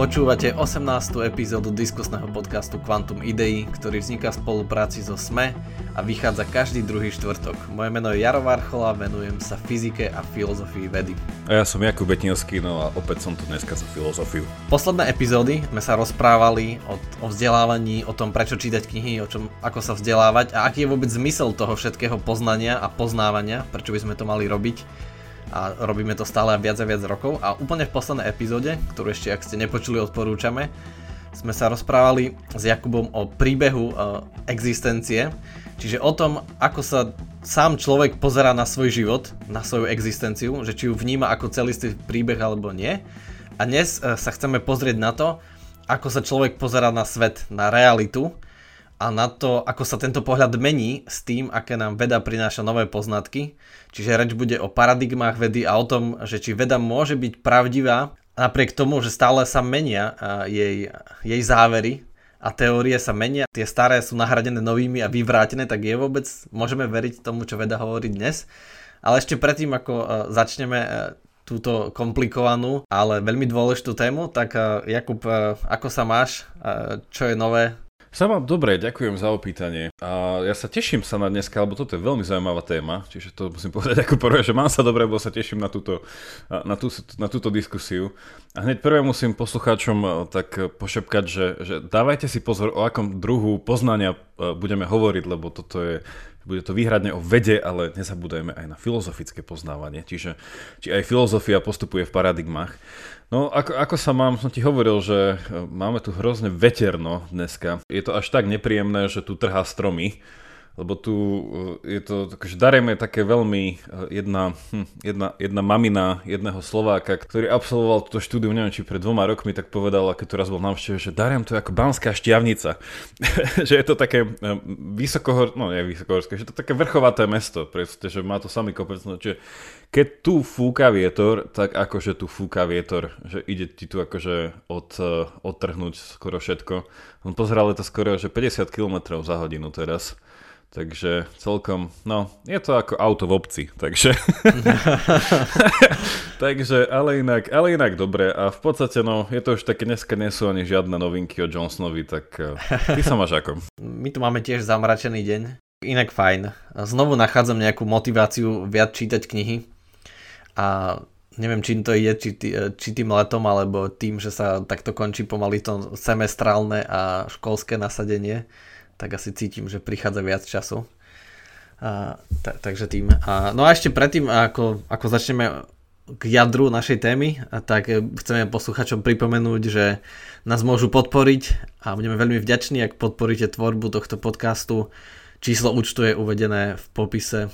Počúvate 18. epizódu diskusného podcastu Quantum Idei, ktorý vzniká v spolupráci so SME a vychádza každý druhý štvrtok. Moje meno je Jaro Varchola, venujem sa fyzike a filozofii vedy. A ja som Jakub Betinský, no a opäť som tu dneska za filozofiu. Posledné epizódy sme sa rozprávali o, o vzdelávaní, o tom prečo čítať knihy, o čom, ako sa vzdelávať a aký je vôbec zmysel toho všetkého poznania a poznávania, prečo by sme to mali robiť a robíme to stále viac a viac rokov. A úplne v poslednej epizóde, ktorú ešte ak ste nepočuli odporúčame, sme sa rozprávali s Jakubom o príbehu e, existencie, čiže o tom, ako sa sám človek pozerá na svoj život, na svoju existenciu, že či ju vníma ako celistý príbeh alebo nie. A dnes e, sa chceme pozrieť na to, ako sa človek pozerá na svet, na realitu a na to, ako sa tento pohľad mení s tým, aké nám veda prináša nové poznatky. Čiže reč bude o paradigmách vedy a o tom, že či veda môže byť pravdivá napriek tomu, že stále sa menia jej, jej závery a teórie sa menia, tie staré sú nahradené novými a vyvrátené, tak je vôbec, môžeme veriť tomu, čo veda hovorí dnes. Ale ešte predtým, ako začneme túto komplikovanú, ale veľmi dôležitú tému, tak Jakub, ako sa máš? Čo je nové sa mám dobre, ďakujem za opýtanie. A ja sa teším sa na dneska, lebo toto je veľmi zaujímavá téma, čiže to musím povedať ako prvé, že mám sa dobre, lebo sa teším na túto, na, tú, na túto diskusiu. A hneď prvé musím poslucháčom e, tak pošepkať, že, že dávajte si pozor, o akom druhu poznania e, budeme hovoriť, lebo toto je bude to výhradne o vede, ale nezabúdajme aj na filozofické poznávanie. Čiže či aj filozofia postupuje v paradigmách. No, ako, ako sa mám, som ti hovoril, že e, máme tu hrozne veterno dneska. Je to až tak nepríjemné, že tu trhá stromy lebo tu eh, je to, že Darem je také veľmi eh, jedna, hm, jedna, jedna mamina jedného Slováka, ktorý absolvoval túto štúdiu, neviem, či pred dvoma rokmi, tak povedal, keď tu raz bol na že Darem to je ako banská šťavnica. že je to také eh, vysokohor, no nie vysokohorské, že to také vrchovaté mesto, proste, že má to samý kopec, no, čiže keď tu fúka vietor, tak akože tu fúka vietor, že ide ti tu akože od, odtrhnúť skoro všetko. On pozeral to skoro, že 50 km za hodinu teraz. Takže celkom, no, je to ako auto v obci, takže... takže, ale inak, ale inak dobre a v podstate, no, je to už také, dneska nie sú ani žiadne novinky o Johnsonovi, tak uh, ty sa máš ako? My tu máme tiež zamračený deň, inak fajn. Znovu nachádzam nejakú motiváciu viac čítať knihy a neviem, čím to ide, či, tý, či tým letom, alebo tým, že sa takto končí pomaly to semestrálne a školské nasadenie tak asi cítim, že prichádza viac času. A, ta, takže tým. A, no a ešte predtým, ako, ako začneme k jadru našej témy, a tak chceme posluchačom pripomenúť, že nás môžu podporiť a budeme veľmi vďační, ak podporíte tvorbu tohto podcastu. Číslo účtu je uvedené v popise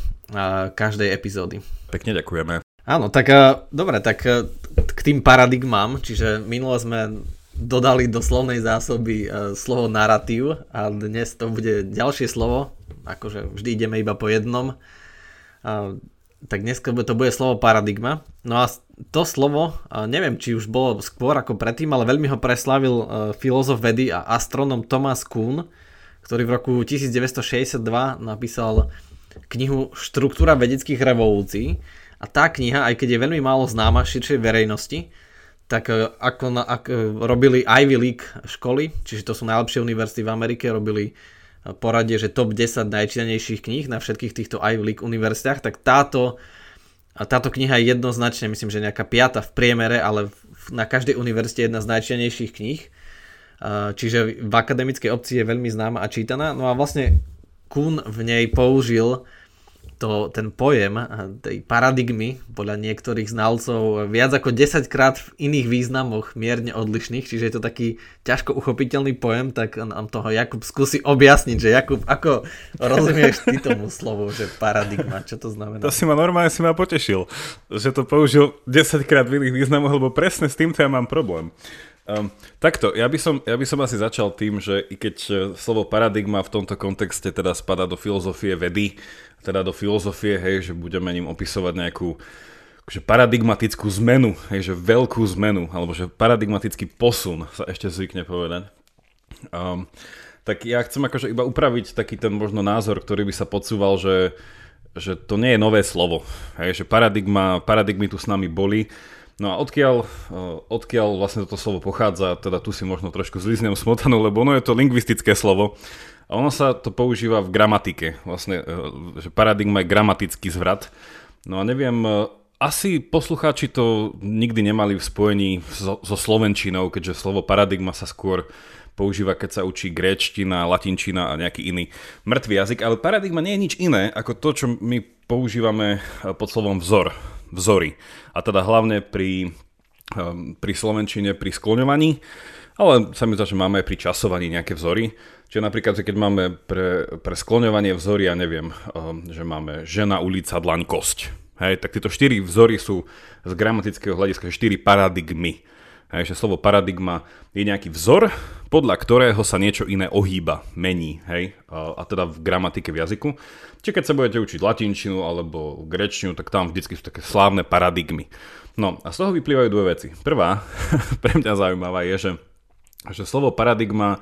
každej epizódy. Pekne ďakujeme. Áno, tak dobre, tak k tým paradigmám, čiže minule sme dodali do slovnej zásoby uh, slovo narratív a dnes to bude ďalšie slovo, akože vždy ideme iba po jednom. Tak dnes to bude slovo paradigma. No a to slovo, neviem či už bolo skôr ako predtým, ale veľmi ho preslavil uh, filozof vedy a astronom Thomas Kuhn, ktorý v roku 1962 napísal knihu Štruktúra vedeckých revolúcií. A tá kniha, aj keď je veľmi málo známa širšej verejnosti, tak e, ako na, ak, e, robili Ivy League školy, čiže to sú najlepšie univerzity v Amerike, robili e, poradie, že top 10 najčítanejších kníh na všetkých týchto Ivy League univerzitách, tak táto, táto kniha je jednoznačne, myslím, že nejaká piata v priemere, ale na každej univerzite jedna z najčítanejších kníh. Čiže v akademickej obci je veľmi známa a čítaná. No a vlastne Kuhn v nej použil to, ten pojem tej paradigmy podľa niektorých znalcov viac ako 10 krát v iných významoch mierne odlišných, čiže je to taký ťažko uchopiteľný pojem, tak nám toho Jakub skúsi objasniť, že Jakub, ako rozumieš ty tomu slovu, že paradigma, čo to znamená? To si ma normálne si ma potešil, že to použil 10 krát v iných významoch, lebo presne s týmto ja mám problém. Um, takto, ja by, som, ja by som asi začal tým, že i keď e, slovo paradigma v tomto kontexte teda spada do filozofie vedy, teda do filozofie, hej, že budeme ním opisovať nejakú že paradigmatickú zmenu, hej, že veľkú zmenu, alebo že paradigmatický posun sa ešte zvykne povedať. Um, tak ja chcem akože iba upraviť taký ten možno názor, ktorý by sa podsúval, že, že to nie je nové slovo. Hej, že paradigma, paradigmy tu s nami boli, No a odkiaľ, odkiaľ vlastne toto slovo pochádza, teda tu si možno trošku zliznem smotanu, lebo ono je to lingvistické slovo. A ono sa to používa v gramatike, vlastne, že paradigma je gramatický zvrat. No a neviem, asi poslucháči to nikdy nemali v spojení so, so slovenčinou, keďže slovo paradigma sa skôr používa, keď sa učí gréčtina, latinčina a nejaký iný mŕtvý jazyk, ale paradigma nie je nič iné ako to, čo my používame eh, pod slovom vzor, vzory. A teda hlavne pri, ehm, pri slovenčine, pri skloňovaní, ale sa mi zdá, že máme aj pri časovaní nejaké vzory. Čiže napríklad, keď máme pre, pre skloňovanie vzory, ja neviem, ehm, že máme žena, ulica, dlaň, kosť Hej, tak tieto štyri vzory sú z gramatického hľadiska štyri paradigmy. Hej, že slovo paradigma je nejaký vzor, podľa ktorého sa niečo iné ohýba, mení, hej, a, teda v gramatike v jazyku. Čiže keď sa budete učiť latinčinu alebo grečtinu, tak tam vždy sú také slávne paradigmy. No a z toho vyplývajú dve veci. Prvá, pre mňa zaujímavá je, že, že slovo paradigma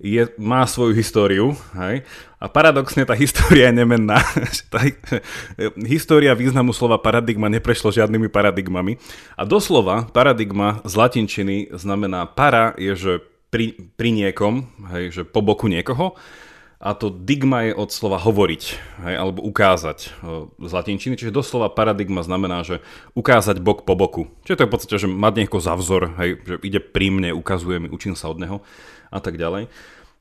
je, má svoju históriu, hej? A paradoxne tá história je nemenná. história významu slova paradigma neprešlo žiadnymi paradigmami. A doslova paradigma z latinčiny znamená para je, že pri, pri niekom, hej, že po boku niekoho. A to digma je od slova hovoriť, hej, alebo ukázať z latinčiny. Čiže doslova paradigma znamená, že ukázať bok po boku. Čiže to je v podstate, že mať niekoho za vzor, hej, že ide pri mne, ukazuje mi, učím sa od neho a tak ďalej.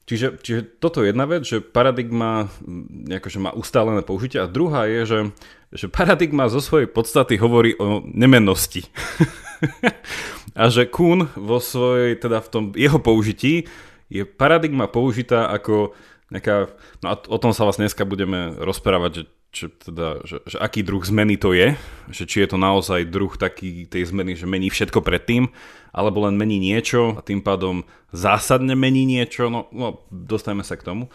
Čiže, čiže toto je jedna vec, že paradigma akože má ustálené použitie a druhá je, že, že paradigma zo svojej podstaty hovorí o nemennosti. a že Kuhn vo svojej, teda v tom jeho použití je paradigma použitá ako nejaká, no a o tom sa vlastne dneska budeme rozprávať, že čo teda, že, že aký druh zmeny to je, že či je to naozaj druh taký tej zmeny, že mení všetko predtým, alebo len mení niečo a tým pádom zásadne mení niečo, no, no dostaneme sa k tomu.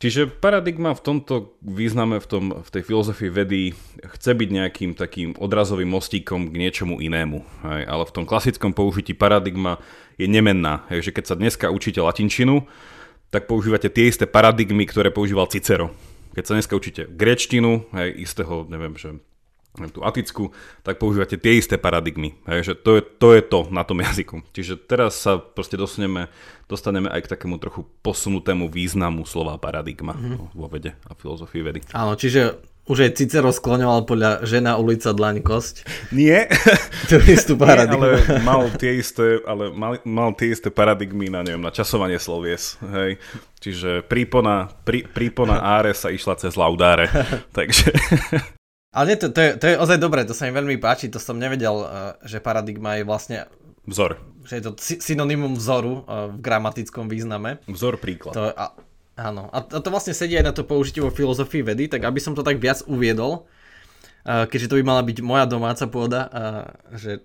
Čiže paradigma v tomto význame, v, tom, v tej filozofii vedy chce byť nejakým takým odrazovým mostíkom k niečomu inému. Hej, ale v tom klasickom použití paradigma je nemenná. Hej, že keď sa dneska učíte latinčinu, tak používate tie isté paradigmy, ktoré používal Cicero keď sa dneska učíte grečtinu, hej, istého, neviem, že tú atickú, tak používate tie isté paradigmy. Hej, že to, je, to je to na tom jazyku. Čiže teraz sa proste dostaneme, dostaneme aj k takému trochu posunutému významu slova paradigma mm-hmm. vo vede a filozofii vedy. Áno, čiže už aj Cicero skloňoval podľa žena, ulica, dlaň, kosť. Nie. Tú istú paradigmu. Nie, ale mal tie isté, ale mal, mal tie isté paradigmy na, neviem, na časovanie slovies. Hej. Čiže prípona, prí, prípona áre sa išla cez laudáre. Takže... Ale nie, to, to, je, to je ozaj dobré, to sa mi veľmi páči, to som nevedel, eh, že paradigma je vlastne... Vzor. Že je to synonymum vzoru eh, v gramatickom význame. Vzor príklad. To, a, Áno, a to vlastne sedí aj na to použitie vo filozofii vedy, tak aby som to tak viac uviedol, keďže to by mala byť moja domáca pôda, že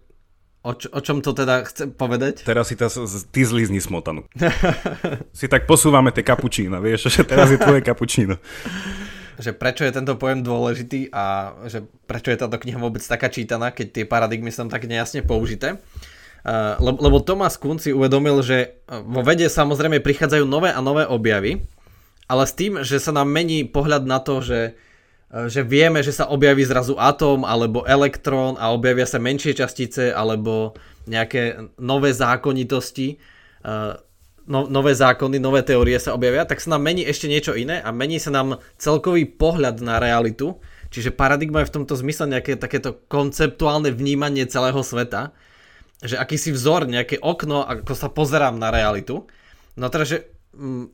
o, čo, o čom to teda chce povedať? Teraz si ta, ty zlizni smotanu. si tak posúvame tie kapučíno, vieš, že teraz je tvoje kapučíno. Že prečo je tento pojem dôležitý a že prečo je táto kniha vôbec taká čítaná, keď tie paradigmy sú tam tak nejasne použité. Uh, lebo Thomas Kuhn si uvedomil, že vo vede samozrejme prichádzajú nové a nové objavy, ale s tým, že sa nám mení pohľad na to, že, e, že vieme, že sa objaví zrazu atóm alebo elektrón a objavia sa menšie častice alebo nejaké nové zákonitosti, no, nové zákony, nové teórie sa objavia, tak sa nám mení ešte niečo iné a mení sa nám celkový pohľad na realitu. Čiže paradigma je v tomto zmysle nejaké takéto konceptuálne vnímanie celého sveta, že akýsi vzor, nejaké okno, ako sa pozerám na realitu. No teda, že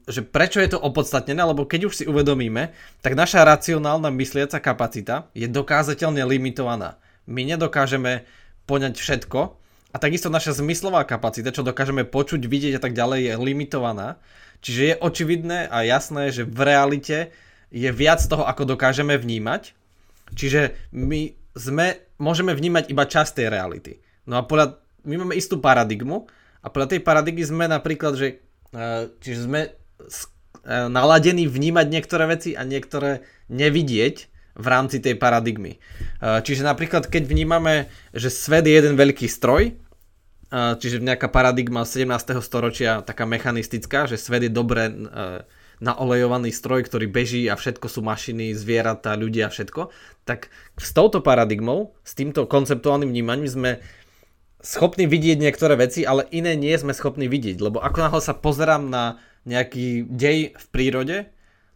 že prečo je to opodstatnené, lebo keď už si uvedomíme, tak naša racionálna mysliaca kapacita je dokázateľne limitovaná. My nedokážeme poňať všetko a takisto naša zmyslová kapacita, čo dokážeme počuť, vidieť a tak ďalej, je limitovaná. Čiže je očividné a jasné, že v realite je viac toho, ako dokážeme vnímať. Čiže my sme, môžeme vnímať iba časť tej reality. No a podľa, my máme istú paradigmu a podľa tej paradigmy sme napríklad, že Eh, čiže sme eh, naladení vnímať niektoré veci a niektoré nevidieť v rámci tej paradigmy. Eh, čiže napríklad, keď vnímame, že svet je jeden veľký stroj, čiže nejaká paradigma 17. storočia, taká mechanistická, že svet je dobre naolejovaný stroj, ktorý beží a všetko sú mašiny, zvieratá, ľudia, všetko, tak s touto paradigmou, s týmto konceptuálnym vnímaním sme schopní vidieť niektoré veci, ale iné nie sme schopní vidieť, lebo ako náhle sa pozerám na nejaký dej v prírode,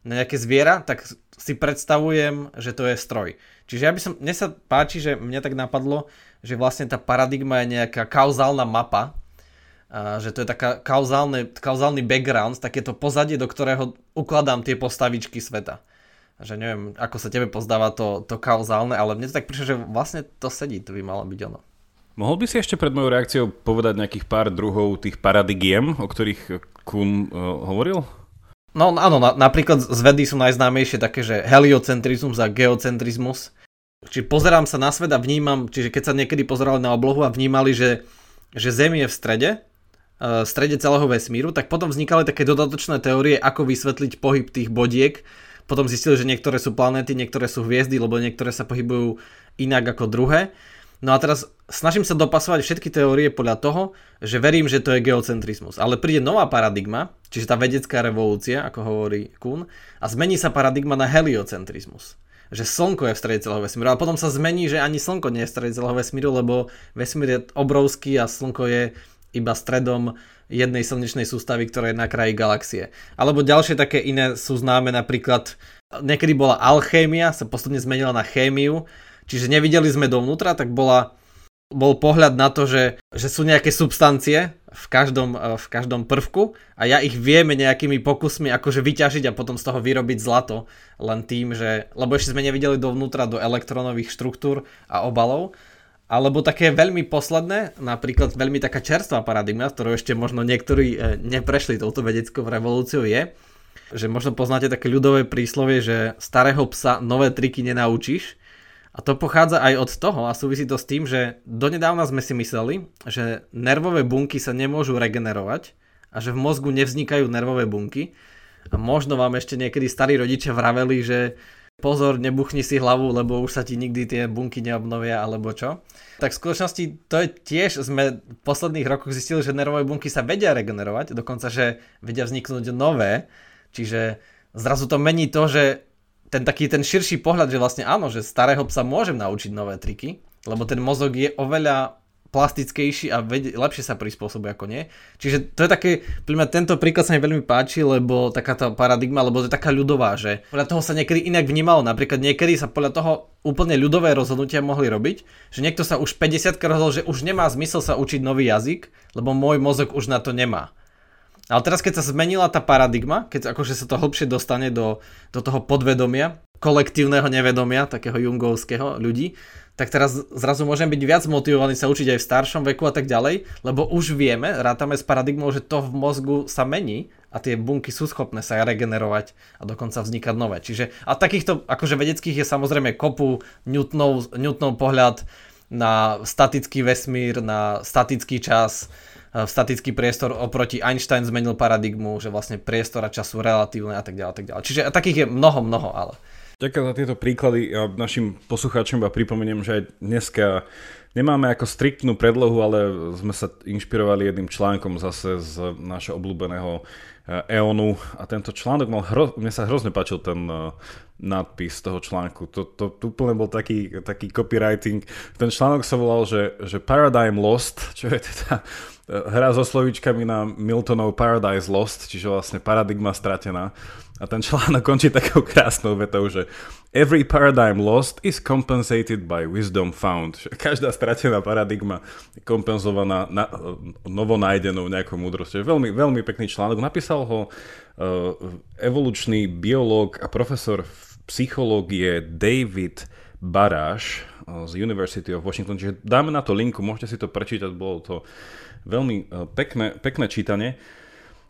na nejaké zviera, tak si predstavujem, že to je stroj. Čiže ja by som, mne sa páči, že mne tak napadlo, že vlastne tá paradigma je nejaká kauzálna mapa, a že to je taká kauzálny, kauzálny background, takéto pozadie, do ktorého ukladám tie postavičky sveta. Že neviem, ako sa tebe pozdáva to, to kauzálne, ale mne to tak prišlo, že vlastne to sedí, to by malo byť ono. Mohol by si ešte pred mojou reakciou povedať nejakých pár druhov tých paradigiem, o ktorých Kuhn uh, hovoril? No áno, na, napríklad z vedy sú najznámejšie také, že heliocentrizmus a geocentrizmus. Čiže pozerám sa na svet a vnímam, čiže keď sa niekedy pozerali na oblohu a vnímali, že, že Zem je v strede, uh, v strede celého vesmíru, tak potom vznikali také dodatočné teórie, ako vysvetliť pohyb tých bodiek. Potom zistili, že niektoré sú planéty, niektoré sú hviezdy, lebo niektoré sa pohybujú inak ako druhé. No a teraz snažím sa dopasovať všetky teórie podľa toho, že verím, že to je geocentrizmus. Ale príde nová paradigma, čiže tá vedecká revolúcia, ako hovorí Kuhn, a zmení sa paradigma na heliocentrizmus. Že Slnko je v strede celého vesmíru. A potom sa zmení, že ani Slnko nie je v strede celého vesmíru, lebo vesmír je obrovský a Slnko je iba stredom jednej slnečnej sústavy, ktorá je na kraji galaxie. Alebo ďalšie také iné sú známe napríklad, niekedy bola alchémia, sa postupne zmenila na chémiu, čiže nevideli sme dovnútra, tak bola, bol pohľad na to, že, že sú nejaké substancie v každom, eh, v každom prvku a ja ich vieme nejakými pokusmi akože vyťažiť a potom z toho vyrobiť zlato len tým, že, lebo ešte sme nevideli dovnútra do elektronových štruktúr a obalov, alebo také veľmi posledné, napríklad veľmi taká čerstvá paradigma, ktorú ešte možno niektorí eh, neprešli touto vedeckou revolúciou je, že možno poznáte také ľudové príslovie, že starého psa nové triky nenaučíš. A to pochádza aj od toho a súvisí to s tým, že donedávna sme si mysleli, že nervové bunky sa nemôžu regenerovať a že v mozgu nevznikajú nervové bunky. A možno vám ešte niekedy starí rodičia vraveli, že pozor, nebuchni si hlavu, lebo už sa ti nikdy tie bunky neobnovia, alebo čo. Tak v skutočnosti to je tiež, sme v posledných rokoch zistili, že nervové bunky sa vedia regenerovať, dokonca, že vedia vzniknúť nové, čiže zrazu to mení to, že ten taký ten širší pohľad, že vlastne áno, že starého psa môžem naučiť nové triky, lebo ten mozog je oveľa plastickejší a ved- lepšie sa prispôsobuje ako nie. Čiže to je také, pre mňa tento príklad sa mi veľmi páči, lebo taká tá paradigma, lebo to je taká ľudová, že podľa toho sa niekedy inak vnímalo. Napríklad niekedy sa podľa toho úplne ľudové rozhodnutia mohli robiť, že niekto sa už 50 rozhodol, že už nemá zmysel sa učiť nový jazyk, lebo môj mozog už na to nemá. Ale teraz, keď sa zmenila tá paradigma, keď akože sa to hlbšie dostane do, do toho podvedomia, kolektívneho nevedomia, takého jungovského ľudí, tak teraz zrazu môžem byť viac motivovaný sa učiť aj v staršom veku a tak ďalej, lebo už vieme, rátame s paradigmou, že to v mozgu sa mení a tie bunky sú schopné sa regenerovať a dokonca vznikať nové. Čiže a takýchto akože vedeckých je samozrejme kopu Newtonov, Newtonov pohľad na statický vesmír, na statický čas, statický priestor oproti Einstein zmenil paradigmu, že vlastne priestor a čas sú relatívne a tak ďalej. A tak ďalej. Čiže takých je mnoho, mnoho, ale. Ďakujem za tieto príklady. Ja našim poslucháčom iba pripomeniem, že aj dneska nemáme ako striktnú predlohu, ale sme sa inšpirovali jedným článkom zase z našho obľúbeného eh, EONu a tento článok mal, hro, mne sa hrozne páčil ten uh, nadpis toho článku. To, to, to úplne bol taký, taký copywriting. Ten článok sa volal, že, že Paradigm Lost, čo je teda hra so slovíčkami na Miltonov Paradise Lost, čiže vlastne paradigma stratená. A ten článok končí takou krásnou vetou, že Every paradigm lost is compensated by wisdom found. Každá stratená paradigma je kompenzovaná na, novo nájdenou nejakou múdrosťou. Veľmi, veľmi pekný článok. Napísal ho uh, evolučný biológ a profesor psychológie David Baráš uh, z University of Washington. Čiže dáme na to linku, môžete si to prečítať, bolo to Veľmi e, pekné, pekné čítanie.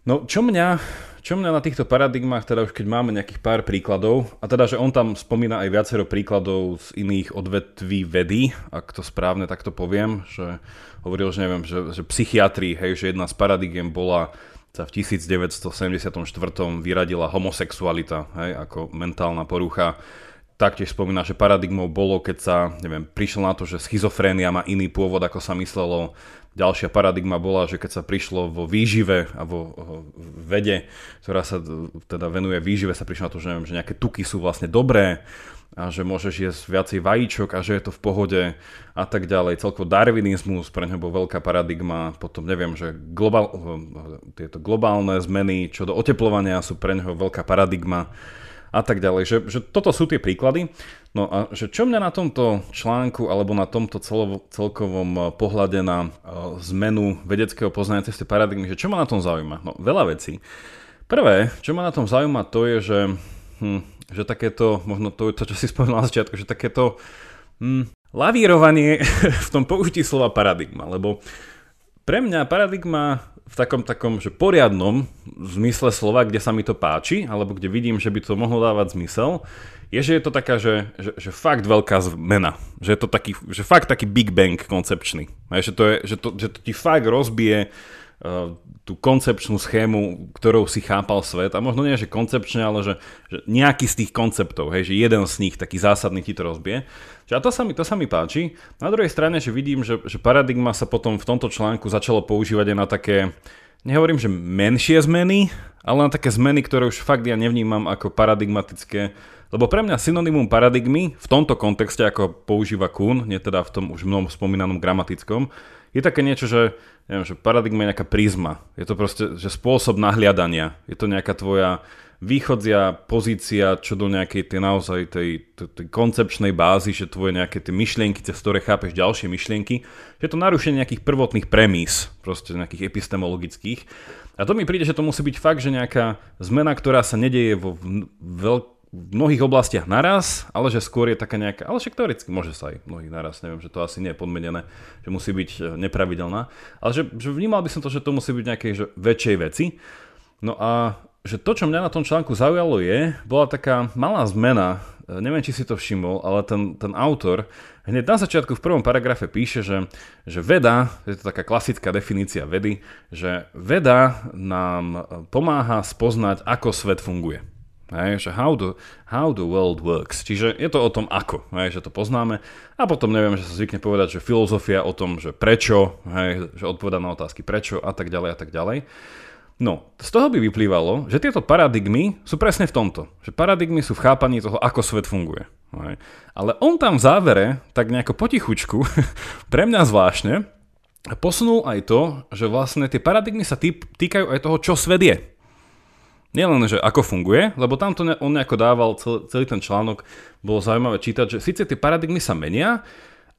No čo mňa, čo mňa na týchto paradigmách, teda už keď máme nejakých pár príkladov, a teda, že on tam spomína aj viacero príkladov z iných odvetví vedy, ak to správne takto poviem, že hovoril, že neviem, že, že psychiatrii, hej, že jedna z paradigiem bola sa v 1974 vyradila homosexualita, hej, ako mentálna porucha. Taktiež spomína, že paradigmou bolo, keď sa, neviem, prišiel na to, že schizofrénia má iný pôvod, ako sa myslelo Ďalšia paradigma bola, že keď sa prišlo vo výžive a vo vede, ktorá sa teda venuje výžive, sa prišlo na to, že, neviem, že nejaké tuky sú vlastne dobré a že môžeš jesť viacej vajíčok a že je to v pohode a tak ďalej. Celkovo darwinizmus pre neho bol veľká paradigma, potom neviem, že globál, tieto globálne zmeny čo do oteplovania sú pre neho veľká paradigma a tak ďalej. Že, že toto sú tie príklady. No a že čo mňa na tomto článku alebo na tomto celo, celkovom eh, pohľade na uh, zmenu vedeckého poznania cez paradigmy, že čo ma na tom zaujíma? No veľa vecí. Prvé, čo ma na tom zaujíma, to je, že, hm, že takéto, možno to, to čo si spomenul na začiatku, že takéto hm, lavírovanie v tom použití slova paradigma, lebo pre mňa paradigma v takom takom, že poriadnom zmysle slova, kde sa mi to páči, alebo kde vidím, že by to mohlo dávať zmysel, je, že je to taká, že, že, že fakt veľká zmena. Že je to taký, že fakt taký Big Bang koncepčný. A že, to je, že, to, že to ti fakt rozbije uh, tú koncepčnú schému, ktorou si chápal svet. A možno nie, že koncepčne, ale že, že nejaký z tých konceptov, hej, že jeden z nich, taký zásadný ti to rozbije. A to sa mi, to sa mi páči. Na druhej strane, že vidím, že, že paradigma sa potom v tomto článku začalo používať aj na také, nehovorím, že menšie zmeny, ale na také zmeny, ktoré už fakt ja nevnímam ako paradigmatické lebo pre mňa synonymum paradigmy v tomto kontexte, ako používa Kuhn, nie teda v tom už mnom spomínanom gramatickom, je také niečo, že, neviem, že paradigma je nejaká prízma. Je to proste že spôsob nahliadania. Je to nejaká tvoja východzia pozícia čo do nejakej tej naozaj tej, tej, tej koncepčnej bázy, že tvoje nejaké tie myšlienky, cez ktoré chápeš ďalšie myšlienky, že to narušenie nejakých prvotných premís, proste nejakých epistemologických. A to mi príde, že to musí byť fakt, že nejaká zmena, ktorá sa nedieje vo veľ, v mnohých oblastiach naraz, ale že skôr je taká nejaká, ale však teoreticky môže sa aj mnohých naraz, neviem, že to asi nie je podmenené, že musí byť e, nepravidelná, ale že, že vnímal by som to, že to musí byť nejakej že väčšej veci. No a že to, čo mňa na tom článku zaujalo je, bola taká malá zmena, e, neviem, či si to všimol, ale ten, ten autor hneď na začiatku v prvom paragrafe píše, že, že veda, je to taká klasická definícia vedy, že veda nám pomáha spoznať, ako svet funguje. Hej, že how the, how the world works. Čiže je to o tom ako, hej, že to poznáme. A potom neviem, že sa zvykne povedať, že filozofia o tom, že prečo, hej, že odpoveda na otázky prečo a tak ďalej a tak ďalej. No, z toho by vyplývalo, že tieto paradigmy sú presne v tomto. Že paradigmy sú v chápaní toho, ako svet funguje. Ale on tam v závere, tak nejako potichučku, pre mňa zvláštne, posunul aj to, že vlastne tie paradigmy sa týkajú aj toho, čo svet je. Nielen, že ako funguje, lebo tam to on nejako dával, celý, celý ten článok, bolo zaujímavé čítať, že síce tie paradigmy sa menia,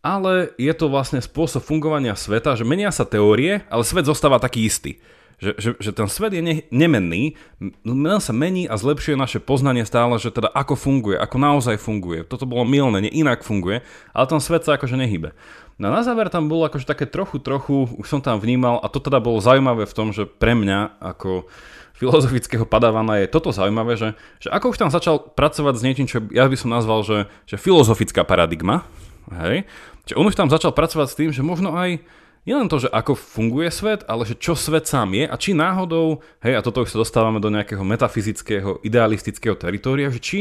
ale je to vlastne spôsob fungovania sveta, že menia sa teórie, ale svet zostáva taký istý. Že, že, že ten svet je ne, nemenný, len sa mení a zlepšuje naše poznanie stále, že teda ako funguje, ako naozaj funguje. Toto bolo milné, nie inak funguje, ale ten svet sa akože nehybe. No na záver tam bolo akože také trochu, trochu, už som tam vnímal a to teda bolo zaujímavé v tom, že pre mňa ako filozofického padávana je toto zaujímavé, že, že ako už tam začal pracovať s niečím, čo ja by som nazval, že, že filozofická paradigma, hej, že on už tam začal pracovať s tým, že možno aj nielen to, že ako funguje svet, ale že čo svet sám je a či náhodou, hej, a toto už sa dostávame do nejakého metafyzického, idealistického teritória, že či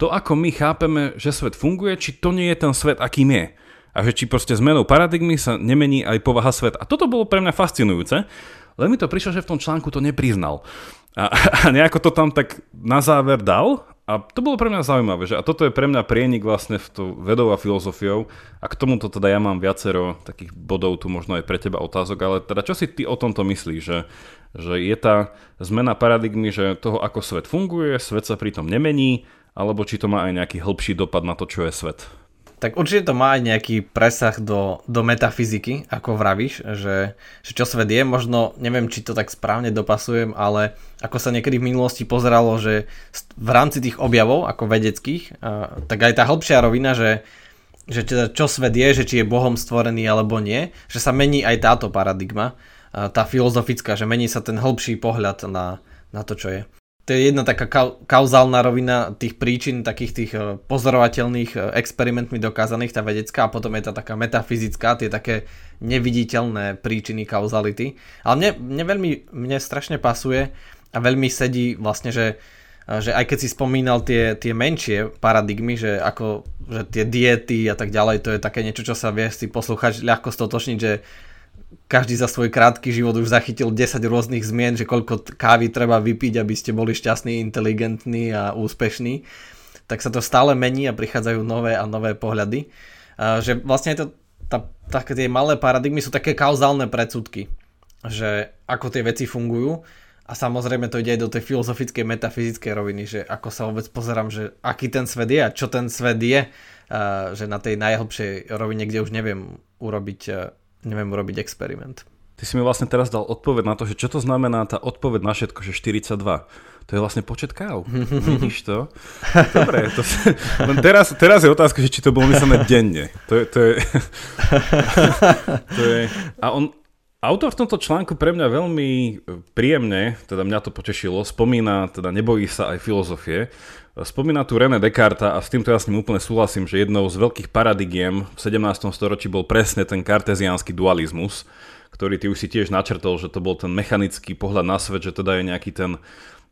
to, ako my chápeme, že svet funguje, či to nie je ten svet, akým je. A že či proste zmenou paradigmy sa nemení aj povaha sveta. A toto bolo pre mňa fascinujúce, len mi to prišlo, že v tom článku to nepriznal. A, a nejako to tam tak na záver dal a to bolo pre mňa zaujímavé, že a toto je pre mňa prienik vlastne v to vedou a filozofiou a k tomuto teda ja mám viacero takých bodov, tu možno aj pre teba otázok, ale teda čo si ty o tomto myslíš, že, že je tá zmena paradigmy, že toho ako svet funguje, svet sa pritom nemení, alebo či to má aj nejaký hĺbší dopad na to, čo je svet? Tak určite to má aj nejaký presah do, do metafyziky, ako vravíš, že, že čo svet je, možno, neviem, či to tak správne dopasujem, ale ako sa niekedy v minulosti pozeralo, že v rámci tých objavov, ako vedeckých, tak aj tá hĺbšia rovina, že, že teda čo svet je, že či je Bohom stvorený alebo nie, že sa mení aj táto paradigma, tá filozofická, že mení sa ten hĺbší pohľad na, na to, čo je to je jedna taká kauzálna rovina tých príčin, takých tých e, pozorovateľných e, experimentmi dokázaných, tá vedecká, a potom je tá taká metafyzická, tie také neviditeľné príčiny kauzality. Ale mne, mne veľmi, mne strašne pasuje a veľmi sedí vlastne, že, e, že aj keď si spomínal tie, tie menšie paradigmy, že ako že tie diety a tak ďalej, to je také niečo, čo sa vie si poslúchať ľahko stotočniť, že každý za svoj krátky život už zachytil 10 rôznych zmien, že koľko kávy treba vypiť, aby ste boli šťastní, inteligentní a úspešní. Tak sa to stále mení a prichádzajú nové a nové pohľady. Že vlastne to, tá, také tie malé paradigmy sú také kauzálne predsudky, že ako tie veci fungujú a samozrejme to ide aj do tej filozofickej, metafyzickej roviny, že ako sa vôbec pozerám, že aký ten svet je a čo ten svet je, že na tej najhlbšej rovine, kde už neviem urobiť, neviem urobiť experiment. Ty si mi vlastne teraz dal odpoveď na to, že čo to znamená tá odpoveď na všetko, že 42. To je vlastne počet káv. Vidíš to? Dobre, to len teraz, teraz je otázka, že či to bolo myslené denne. To je, to je... to je... A on, Autor v tomto článku pre mňa veľmi e, príjemne, teda mňa to potešilo, spomína, teda nebojí sa aj filozofie, spomína tu René Descartes a s týmto ja s ním úplne súhlasím, že jednou z veľkých paradigiem v 17. storočí bol presne ten karteziánsky dualizmus, ktorý ty už si tiež načrtol, že to bol ten mechanický pohľad na svet, že teda je nejaký ten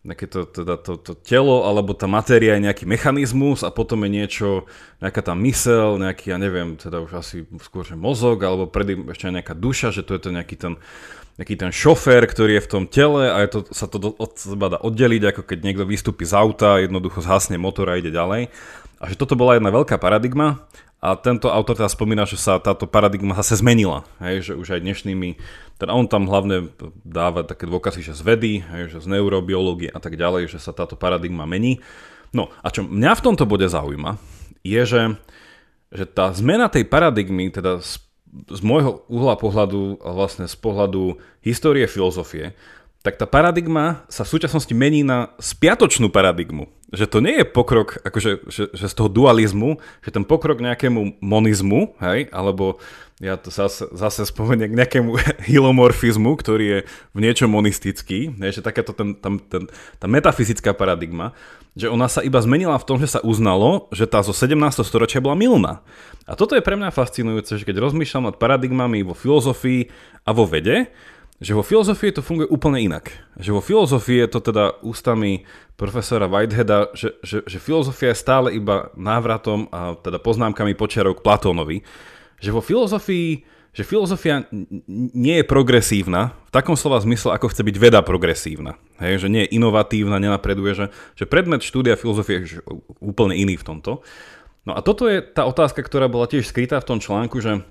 nejaké to, teda to, to telo alebo tá matéria je nejaký mechanizmus a potom je niečo, nejaká tá mysel, nejaký, ja neviem, teda už asi skôr, že mozog alebo predtým ešte nejaká duša, že to je to nejaký ten, nejaký ten šofér, ktorý je v tom tele a je to, sa to od seba dá oddeliť, ako keď niekto vystúpi z auta, jednoducho zhasne motor a ide ďalej. A že toto bola jedna veľká paradigma a tento autor teda spomína, že sa táto paradigma zase zmenila, hej, že už aj dnešnými, teda on tam hlavne dáva také dôkazy, že z vedy, hej, že z neurobiológie a tak ďalej, že sa táto paradigma mení. No a čo mňa v tomto bode zaujíma, je, že, že tá zmena tej paradigmy, teda z, z môjho uhla pohľadu a vlastne z pohľadu histórie filozofie, tak tá paradigma sa v súčasnosti mení na spiatočnú paradigmu. Že to nie je pokrok akože, že, že z toho dualizmu, že ten pokrok nejakému monizmu, hej, alebo ja to zase, zase spomeniem k nejakému hilomorfizmu, ktorý je v niečom monistický, hej, že takáto ten, tam, ten, tá metafyzická paradigma, že ona sa iba zmenila v tom, že sa uznalo, že tá zo 17. storočia bola milná. A toto je pre mňa fascinujúce, že keď rozmýšľam nad paradigmami vo filozofii a vo vede, že vo filozofii to funguje úplne inak. Že vo filozofii je to teda ústami profesora Whiteheada, že, že, že filozofia je stále iba návratom a teda poznámkami počiarov k Platónovi. Že vo filozofii, že filozofia nie je progresívna, v takom slova zmysle, ako chce byť veda progresívna. Hej, že nie je inovatívna, nenapreduje, že, že predmet štúdia filozofie je úplne iný v tomto. No a toto je tá otázka, ktorá bola tiež skrytá v tom článku, že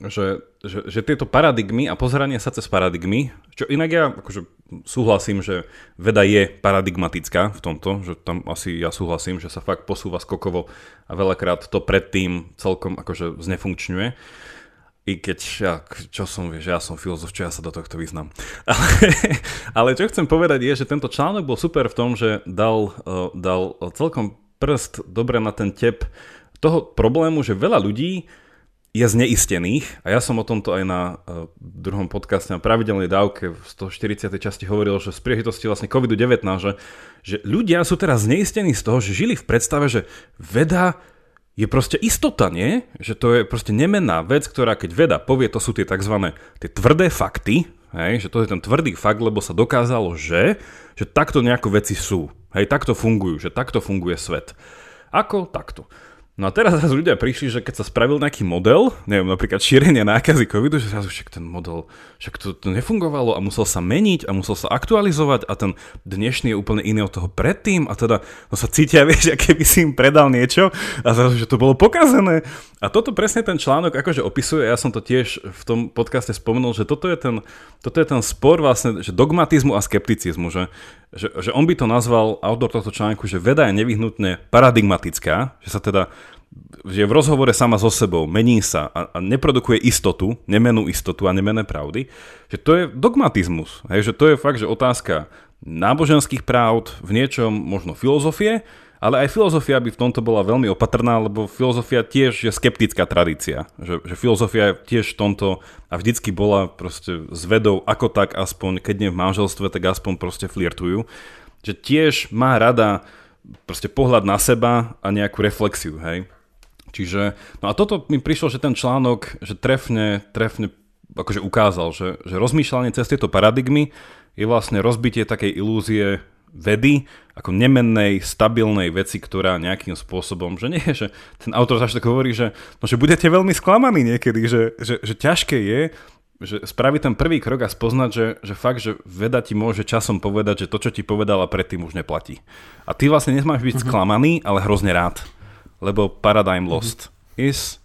že, že, že tieto paradigmy a pozeranie sa cez paradigmy, čo inak ja akože súhlasím, že veda je paradigmatická v tomto, že tam asi ja súhlasím, že sa fakt posúva skokovo a veľakrát to predtým celkom akože znefunkčňuje. I keď, ja, čo som, vieš, ja som filozof, čo ja sa do tohto vyznám. Ale, ale čo chcem povedať je, že tento článok bol super v tom, že dal, uh, dal celkom prst dobre na ten tep toho problému, že veľa ľudí je zneistených a ja som o tomto aj na uh, druhom podcaste na pravidelnej dávke v 140. časti hovoril, že z príležitosti vlastne COVID-19, že, že ľudia sú teraz zneistení z toho, že žili v predstave, že veda je proste istota, nie? Že to je proste nemenná vec, ktorá keď veda povie, to sú tie tzv. tie tvrdé fakty, hej, že to je ten tvrdý fakt, lebo sa dokázalo, že, že takto nejako veci sú, hej, takto fungujú, že takto funguje svet. Ako? Takto. No a teraz zase ľudia prišli, že keď sa spravil nejaký model, neviem, napríklad šírenie nákazy covidu, že zase však ten model, však to, to nefungovalo a musel sa meniť a musel sa aktualizovať a ten dnešný je úplne iný od toho predtým a teda no sa cítia, vieš, aké by si im predal niečo a zase, že to bolo pokazené. A toto presne ten článok akože opisuje, ja som to tiež v tom podcaste spomenul, že toto je ten, toto je ten spor vlastne, že dogmatizmu a skepticizmu, že, že, že on by to nazval, autor tohto článku, že veda je nevyhnutne paradigmatická, že sa teda že v rozhovore sama so sebou mení sa a, a neprodukuje istotu, nemenú istotu a nemené pravdy, že to je dogmatizmus. Hej, že to je fakt, že otázka náboženských práv, v niečom možno filozofie, ale aj filozofia by v tomto bola veľmi opatrná, lebo filozofia tiež je skeptická tradícia. Že, že filozofia tiež v tomto a vždycky bola proste s vedou ako tak aspoň, keď nie v manželstve, tak aspoň proste flirtujú. Že tiež má rada proste pohľad na seba a nejakú reflexiu, hej. Čiže, no a toto mi prišlo, že ten článok, že trefne, trefne akože ukázal, že, že rozmýšľanie cez tieto paradigmy je vlastne rozbitie takej ilúzie vedy ako nemennej, stabilnej veci, ktorá nejakým spôsobom, že nie, že ten autor až tak hovorí, že, no, že budete veľmi sklamaní niekedy, že, že, že ťažké je že spraviť ten prvý krok a spoznať, že, že fakt, že veda ti môže časom povedať, že to, čo ti povedala predtým, už neplatí. A ty vlastne nesmáš byť uh-huh. sklamaný, ale hrozne rád. Lebo paradigm lost uh-huh. is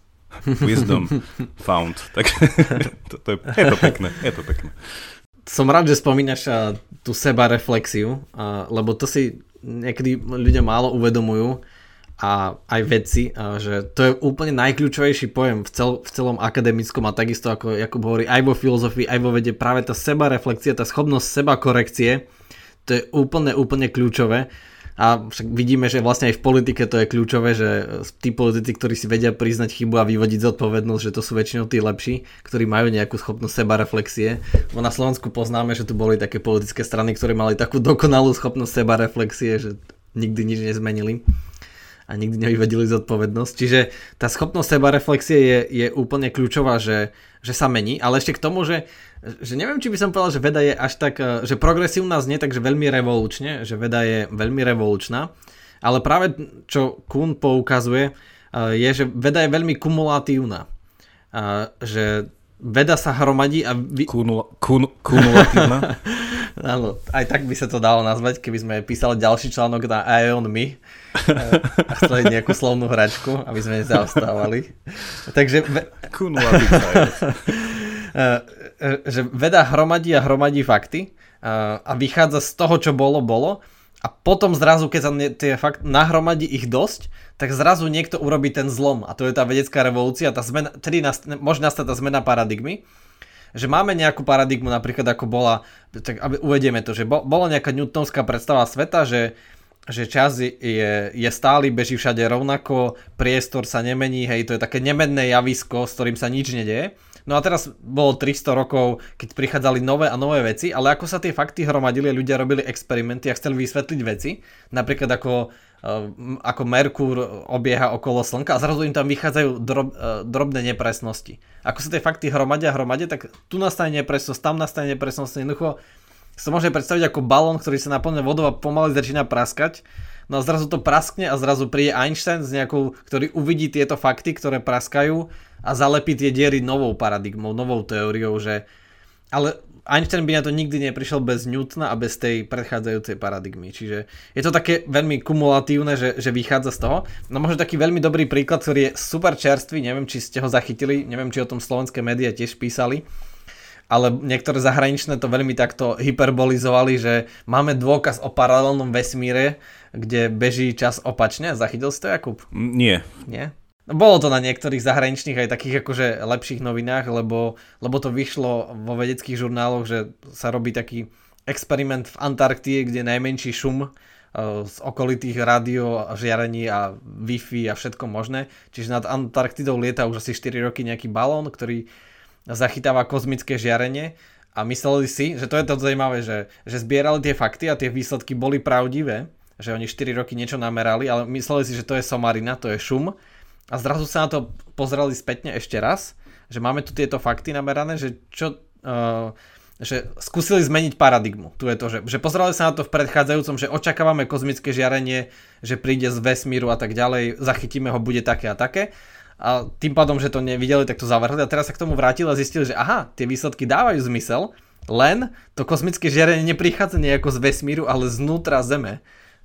wisdom found. Tak to, to je, je to pekné, je to pekné. Som rád, že spomínaš tú seba reflexiu, lebo to si niekedy ľudia málo uvedomujú a aj vedci, že to je úplne najkľúčovejší pojem v, cel, v celom akademickom a takisto ako Jakub hovorí aj vo filozofii, aj vo vede, práve tá seba reflexia, tá schopnosť seba korekcie, to je úplne, úplne kľúčové a však vidíme, že vlastne aj v politike to je kľúčové, že tí politici, ktorí si vedia priznať chybu a vyvodiť zodpovednosť, že to sú väčšinou tí lepší, ktorí majú nejakú schopnosť seba reflexie. Na Slovensku poznáme, že tu boli také politické strany, ktoré mali takú dokonalú schopnosť seba reflexie, že nikdy nič nezmenili a nikdy nevyvedili zodpovednosť. Čiže tá schopnosť seba reflexie je, je úplne kľúčová, že, že sa mení, ale ešte k tomu, že, že neviem, či by som povedal, že veda je až tak, eh, že progresívna znie takže veľmi revolučne, že veda je veľmi revolučná, ale práve čo Kuhn poukazuje, eh, je, že veda je veľmi kumulatívna. Že veda sa hromadí a... Vy... Kunula, kun, kumulatívna? Áno, aj tak by sa to dalo nazvať, keby sme písali ďalší článok na Ion Me a chceli nejakú slovnú hračku, aby sme nezaostávali. Takže... že veda hromadí a hromadí fakty a vychádza z toho, čo bolo, bolo a potom zrazu, keď sa tie fakt nahromadí ich dosť, tak zrazu niekto urobí ten zlom a to je tá vedecká revolúcia, tá zmena, tedy nast, môže nastať tá zmena paradigmy že máme nejakú paradigmu, napríklad ako bola, tak aby uvedieme to, že bo, bola nejaká newtonská predstava sveta, že že čas je, je stály, beží všade rovnako, priestor sa nemení, hej, to je také nemenné javisko, s ktorým sa nič nedieje. No a teraz bolo 300 rokov, keď prichádzali nové a nové veci, ale ako sa tie fakty hromadili, ľudia robili experimenty a chceli vysvetliť veci, napríklad ako Ehm, ako Merkúr obieha okolo Slnka a zrazu im tam vychádzajú drob, e, drobné nepresnosti. Ako sa tie fakty hromadia hromadia, tak tu nastane nepresnosť, tam nastane nepresnosť, jednoducho sa môže predstaviť ako balón, ktorý sa naplňa vodou a pomaly začína praskať. No a zrazu to praskne a zrazu príde Einstein s nejakou, ktorý uvidí tieto fakty, ktoré praskajú a zalepí tie diery novou paradigmou, novou teóriou, že ale Einstein by na to nikdy neprišiel bez Newtona a bez tej predchádzajúcej paradigmy. Čiže je to také veľmi kumulatívne, že, že vychádza z toho. No možno taký veľmi dobrý príklad, ktorý je super čerstvý, neviem, či ste ho zachytili, neviem, či o tom slovenské médiá tiež písali, ale niektoré zahraničné to veľmi takto hyperbolizovali, že máme dôkaz o paralelnom vesmíre, kde beží čas opačne. Zachytil si to, Jakub? Nie. Nie? Bolo to na niektorých zahraničných aj takých akože lepších novinách, lebo, lebo to vyšlo vo vedeckých žurnáloch, že sa robí taký experiment v Antarktíde, kde najmenší šum uh, z okolitých rádio, žiarení a Wi-Fi a všetko možné. Čiže nad Antarktidou lieta už asi 4 roky nejaký balón, ktorý zachytáva kozmické žiarenie a mysleli si, že to je to zaujímavé, že, že zbierali tie fakty a tie výsledky boli pravdivé, že oni 4 roky niečo namerali, ale mysleli si, že to je somarina, to je šum a zrazu sa na to pozreli spätne ešte raz, že máme tu tieto fakty namerané, že čo... Uh, že skúsili zmeniť paradigmu. Tu je to, že, že pozerali sa na to v predchádzajúcom, že očakávame kozmické žiarenie, že príde z vesmíru a tak ďalej, zachytíme ho, bude také a také. A tým pádom, že to nevideli, tak to zavrhli a teraz sa k tomu vrátili a zistili, že aha, tie výsledky dávajú zmysel, len to kozmické žiarenie neprichádza nejako z vesmíru, ale znútra Zeme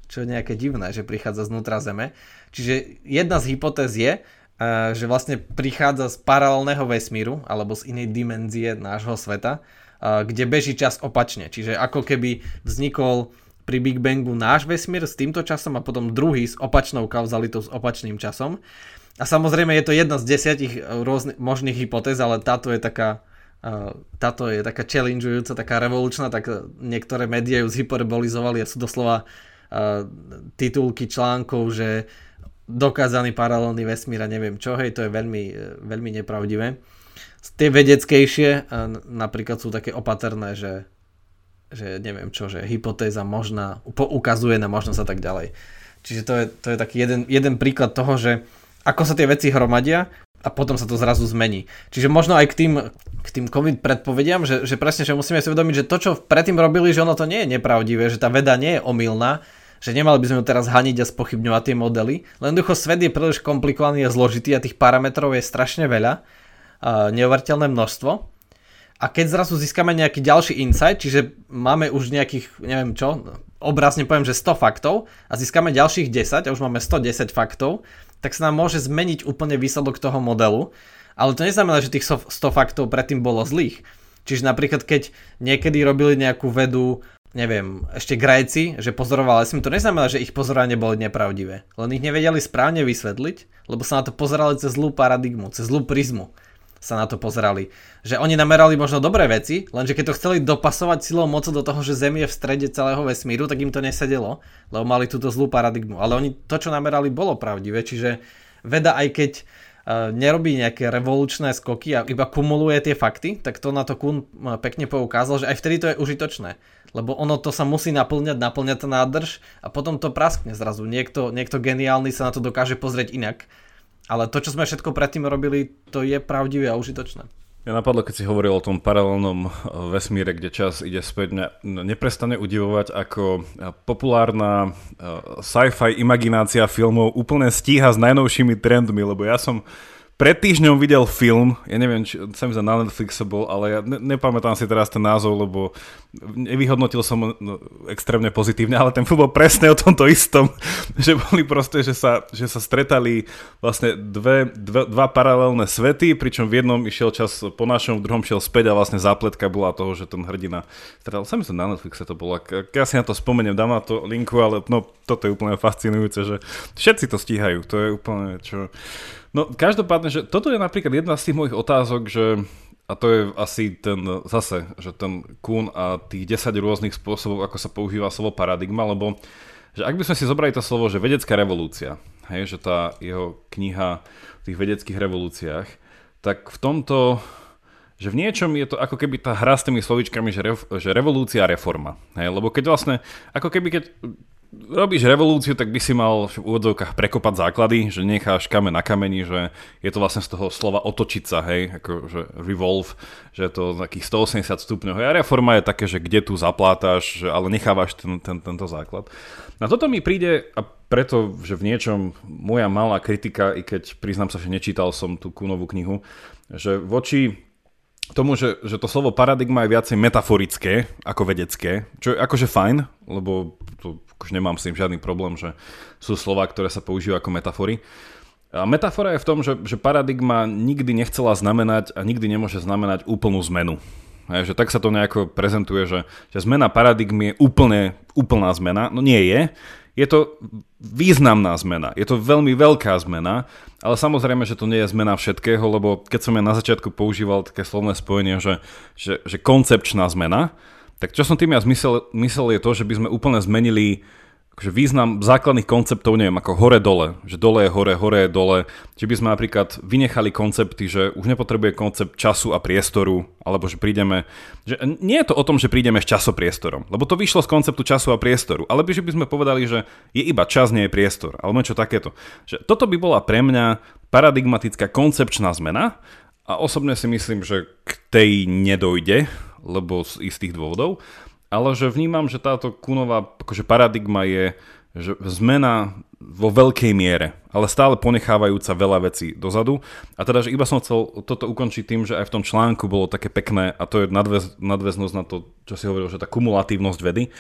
čo je nejaké divné, že prichádza znútra Zeme. Čiže jedna z hypotéz je, eh, že vlastne prichádza z paralelného vesmíru alebo z inej dimenzie nášho sveta, eh, kde beží čas opačne. Čiže ako keby vznikol pri Big Bangu náš vesmír s týmto časom a potom druhý s opačnou kauzalitou, s opačným časom. A samozrejme je to jedna z desiatich rôznych možných hypotéz, ale táto je taká táto je taká challengeujúca, taká revolučná, tak niektoré médiá ju zhyperbolizovali a sú doslova titulky článkov, že dokázaný paralelný vesmír a neviem čo, hej, to je veľmi, veľmi nepravdivé. Tie vedeckejšie napríklad sú také opatrné, že, že neviem čo, že hypotéza možná, ukazuje na možnosť a tak ďalej. Čiže to je, to je taký jeden, jeden príklad toho, že ako sa tie veci hromadia a potom sa to zrazu zmení. Čiže možno aj k tým, k tým COVID predpovediam, že, že presne, že musíme si uvedomiť, že to, čo predtým robili, že ono to nie je nepravdivé, že tá veda nie je omylná, že nemali by sme ju teraz haniť a spochybňovať tie modely. Len jednoducho svet je príliš komplikovaný a zložitý a tých parametrov je strašne veľa, neuveriteľné množstvo. a keď zrazu získame nejaký ďalší insight, čiže máme už nejakých, neviem čo, obrazne poviem, že 100 faktov a získame ďalších 10 a už máme 110 faktov, tak sa nám môže zmeniť úplne výsledok toho modelu. Ale to neznamená, že tých 100 faktov predtým bolo zlých. Čiže napríklad keď niekedy robili nejakú vedu, neviem, ešte Gréci, že pozorovali som, to neznamená, že ich pozorovanie boli nepravdivé. Len ich nevedeli správne vysvetliť, lebo sa na to pozerali cez zlú paradigmu, cez zlú prizmu sa na to pozerali. Že oni namerali možno dobré veci, lenže keď to chceli dopasovať silou mocou do toho, že Zem je v strede celého vesmíru, tak im to nesedelo, lebo mali túto zlú paradigmu. Ale oni to, čo namerali, bolo pravdivé, čiže veda aj keď uh, nerobí nejaké revolučné skoky a iba kumuluje tie fakty, tak to na to Kuhn e, pekne poukázal, že aj vtedy to je užitočné. Lebo ono to sa musí naplňať, naplňať tá nádrž a potom to praskne zrazu. Niekto, niekto geniálny sa na to dokáže pozrieť inak ale to, čo sme všetko predtým robili, to je pravdivé a užitočné. Ja napadlo, keď si hovoril o tom paralelnom eh, vesmíre, kde čas ide späť, mňa neprestane udivovať, ako eh, populárna eh, sci-fi imaginácia filmov úplne stíha s najnovšími trendmi, lebo ja som pred týždňom videl film, ja neviem, či sa mi na Netflixe bol, ale ja ne, nepamätám si teraz ten názov, lebo nevyhodnotil som no, extrémne pozitívne, ale ten film bol presne o tomto istom, že boli proste, že sa, že sa stretali vlastne dve, dve, dva paralelné svety, pričom v jednom išiel čas po našom, v druhom šiel späť a vlastne zápletka bola toho, že ten hrdina stretal, sa myslím na Netflixe to bolo, ja si na to spomeniem, dám na to linku, ale no toto je úplne fascinujúce, že všetci to stíhajú, to je úplne čo No každopádne, že toto je napríklad jedna z tých mojich otázok, že a to je asi ten, zase, že ten Kuhn a tých 10 rôznych spôsobov, ako sa používa slovo paradigma, lebo že ak by sme si zobrali to slovo, že vedecká revolúcia, hej, že tá jeho kniha v tých vedeckých revolúciách, tak v tomto, že v niečom je to ako keby tá hra s tými slovičkami, že, rev, že revolúcia a reforma. Hej, lebo keď vlastne, ako keby keď robíš revolúciu, tak by si mal v úvodzovkách prekopať základy, že necháš kamen na kameni, že je to vlastne z toho slova otočiť sa, hej, ako že revolve, že je to takých 180 stupňov. A reforma je také, že kde tu zaplátaš, že, ale nechávaš ten, ten, tento základ. Na toto mi príde, a preto, že v niečom moja malá kritika, i keď priznám sa, že nečítal som tú Kunovú knihu, že voči tomu, že, že to slovo paradigma je viacej metaforické ako vedecké, čo je akože fajn, lebo to, akože nemám s tým žiadny problém, že sú slova, ktoré sa používajú ako metafory. A metafora je v tom, že, že paradigma nikdy nechcela znamenať a nikdy nemôže znamenať úplnú zmenu. Hej, že tak sa to nejako prezentuje, že, že zmena paradigmy je úplne, úplná zmena. No nie je, je to významná zmena, je to veľmi veľká zmena, ale samozrejme, že to nie je zmena všetkého, lebo keď som ja na začiatku používal také slovné spojenie, že, že, že koncepčná zmena, tak čo som tým ja zmysel, myslel je to, že by sme úplne zmenili akože význam základných konceptov, neviem, ako hore-dole, že dole je hore, hore je dole, či by sme napríklad vynechali koncepty, že už nepotrebuje koncept času a priestoru, alebo že prídeme, že nie je to o tom, že prídeme s časopriestorom, lebo to vyšlo z konceptu času a priestoru, ale by, že by sme povedali, že je iba čas, nie je priestor, alebo niečo takéto. Že toto by bola pre mňa paradigmatická koncepčná zmena a osobne si myslím, že k tej nedojde, lebo z istých dôvodov ale že vnímam, že táto Kunová akože paradigma je že zmena vo veľkej miere, ale stále ponechávajúca veľa vecí dozadu. A teda, že iba som chcel toto ukončiť tým, že aj v tom článku bolo také pekné, a to je nadväz, nadväznosť na to, čo si hovoril, že tá kumulatívnosť vedy, e,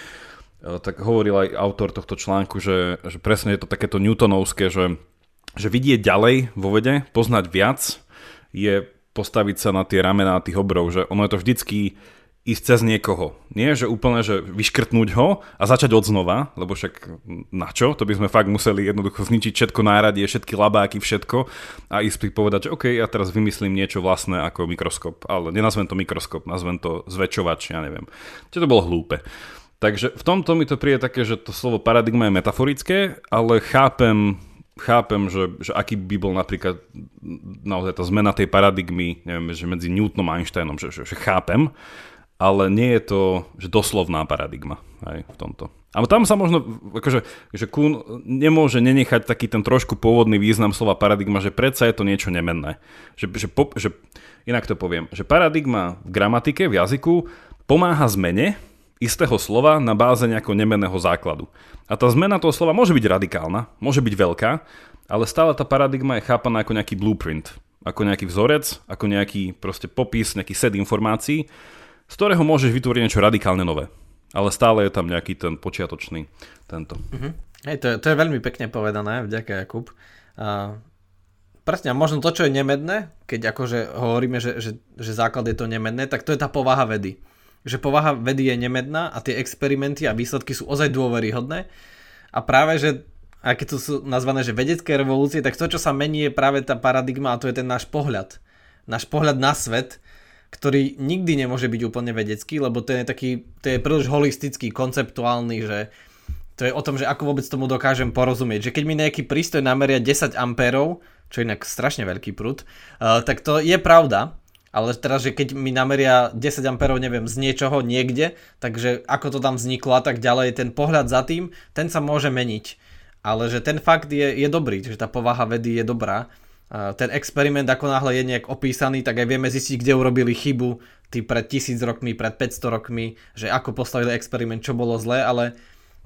tak hovoril aj autor tohto článku, že, že presne je to takéto newtonovské, že, že vidieť ďalej vo vede, poznať viac, je postaviť sa na tie ramená tých obrov, že ono je to vždycky ísť cez niekoho. Nie, že úplne, že vyškrtnúť ho a začať od znova, lebo však na čo? To by sme fakt museli jednoducho zničiť všetko náradie, všetky labáky, všetko a ísť povedať, že OK, ja teraz vymyslím niečo vlastné ako mikroskop, ale nenazvem to mikroskop, nazvem to zväčšovač, ja neviem. Čiže to bolo hlúpe. Takže v tomto mi to príde také, že to slovo paradigma je metaforické, ale chápem chápem, že, že aký by bol napríklad naozaj tá zmena tej paradigmy, neviem, že medzi Newtonom a Einsteinom, že, že, že chápem, ale nie je to že doslovná paradigma aj v tomto. Ale tam sa možno, akože, že Kuhn nemôže nenechať taký ten trošku pôvodný význam slova paradigma, že predsa je to niečo nemenné. Že, že, po, že inak to poviem, že paradigma v gramatike, v jazyku pomáha zmene istého slova na báze nejakého nemenného základu. A tá zmena toho slova môže byť radikálna, môže byť veľká, ale stále tá paradigma je chápaná ako nejaký blueprint, ako nejaký vzorec, ako nejaký proste popis, nejaký set informácií, z ktorého môžeš vytvoriť niečo radikálne nové. Ale stále je tam nejaký ten počiatočný tento. Uh-huh. Hej, to, je, to je veľmi pekne povedané, vďaka Jakub. Uh, presne, a možno to, čo je nemedné, keď akože hovoríme, že, že, že základ je to nemedné, tak to je tá povaha vedy. Že povaha vedy je nemedná a tie experimenty a výsledky sú ozaj dôveryhodné. A práve, že a keď to sú nazvané, že vedecké revolúcie, tak to, čo sa mení, je práve tá paradigma a to je ten náš pohľad. Náš pohľad na svet, ktorý nikdy nemôže byť úplne vedecký, lebo to je taký, to je príliš holistický, konceptuálny, že to je o tom, že ako vôbec tomu dokážem porozumieť. Že keď mi nejaký prístroj nameria 10 ampérov, čo je inak strašne veľký prúd, uh, tak to je pravda, ale teraz, že keď mi nameria 10 ampérov, neviem, z niečoho niekde, takže ako to tam vzniklo a tak ďalej, ten pohľad za tým, ten sa môže meniť. Ale že ten fakt je, je dobrý, že tá povaha vedy je dobrá. Ten experiment, ako náhle je nejak opísaný, tak aj vieme zistiť, kde urobili chybu, tí pred tisíc rokmi, pred 500 rokmi, že ako postavili experiment, čo bolo zlé, ale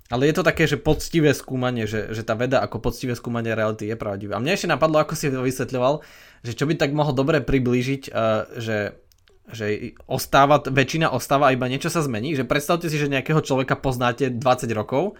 ale je to také, že poctivé skúmanie, že, že tá veda ako poctivé skúmanie reality je pravdivé. A mne ešte napadlo, ako si to vysvetľoval, že čo by tak mohol dobre priblížiť, uh, že, že ostáva, väčšina ostáva iba niečo sa zmení. Že predstavte si, že nejakého človeka poznáte 20 rokov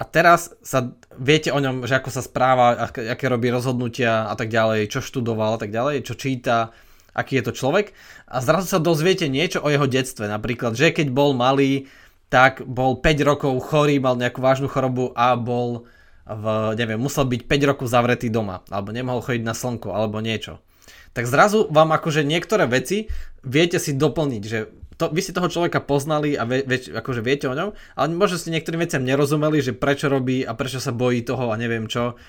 a teraz sa viete o ňom, že ako sa správa, aké robí rozhodnutia a tak ďalej, čo študoval a tak ďalej, čo číta, aký je to človek a zrazu sa dozviete niečo o jeho detstve. Napríklad, že keď bol malý, tak bol 5 rokov chorý, mal nejakú vážnu chorobu a bol v, neviem, musel byť 5 rokov zavretý doma, alebo nemohol chodiť na slnko, alebo niečo. Tak zrazu vám akože niektoré veci viete si doplniť, že to, vy si toho človeka poznali a ve, ve, akože viete o ňom, ale možno ste niektorým veciam nerozumeli, že prečo robí a prečo sa bojí toho a neviem čo,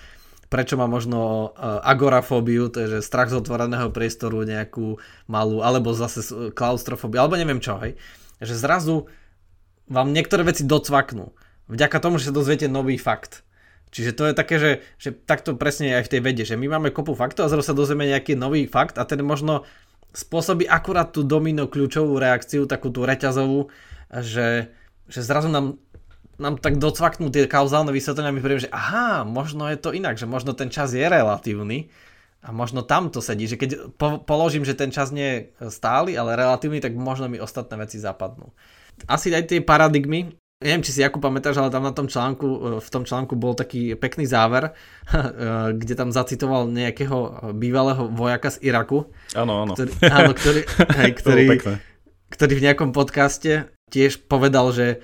prečo má možno uh, agorafóbiu, to je že strach z otvoreného priestoru nejakú malú, alebo zase klaustrofóbiu, alebo neviem čo, hej. Že zrazu vám niektoré veci docvaknú. Vďaka tomu, že sa dozviete nový fakt. Čiže to je také, že, že takto presne aj v tej vede, že my máme kopu faktov a zrazu sa dozvieme nejaký nový fakt a ten možno spôsobí akurát tú domino kľúčovú reakciu, takú tú reťazovú, že, že zrazu nám, nám tak docvaknú tie kauzálne vysvetlenia my príjem, že aha, možno je to inak, že možno ten čas je relatívny a možno tam to sedí, že keď po, položím, že ten čas nie je stály, ale relatívny, tak možno mi ostatné veci zapadnú. Asi aj tie paradigmy, neviem, či si Jakub pamätáš, ale tam na tom článku, e, v tom článku bol taký pekný záver, e, kde tam zacitoval nejakého bývalého vojaka z Iraku. Áno, áno. Ktorý, áno, ktorý, aj, ktorý, ktorý v nejakom podcaste tiež povedal, že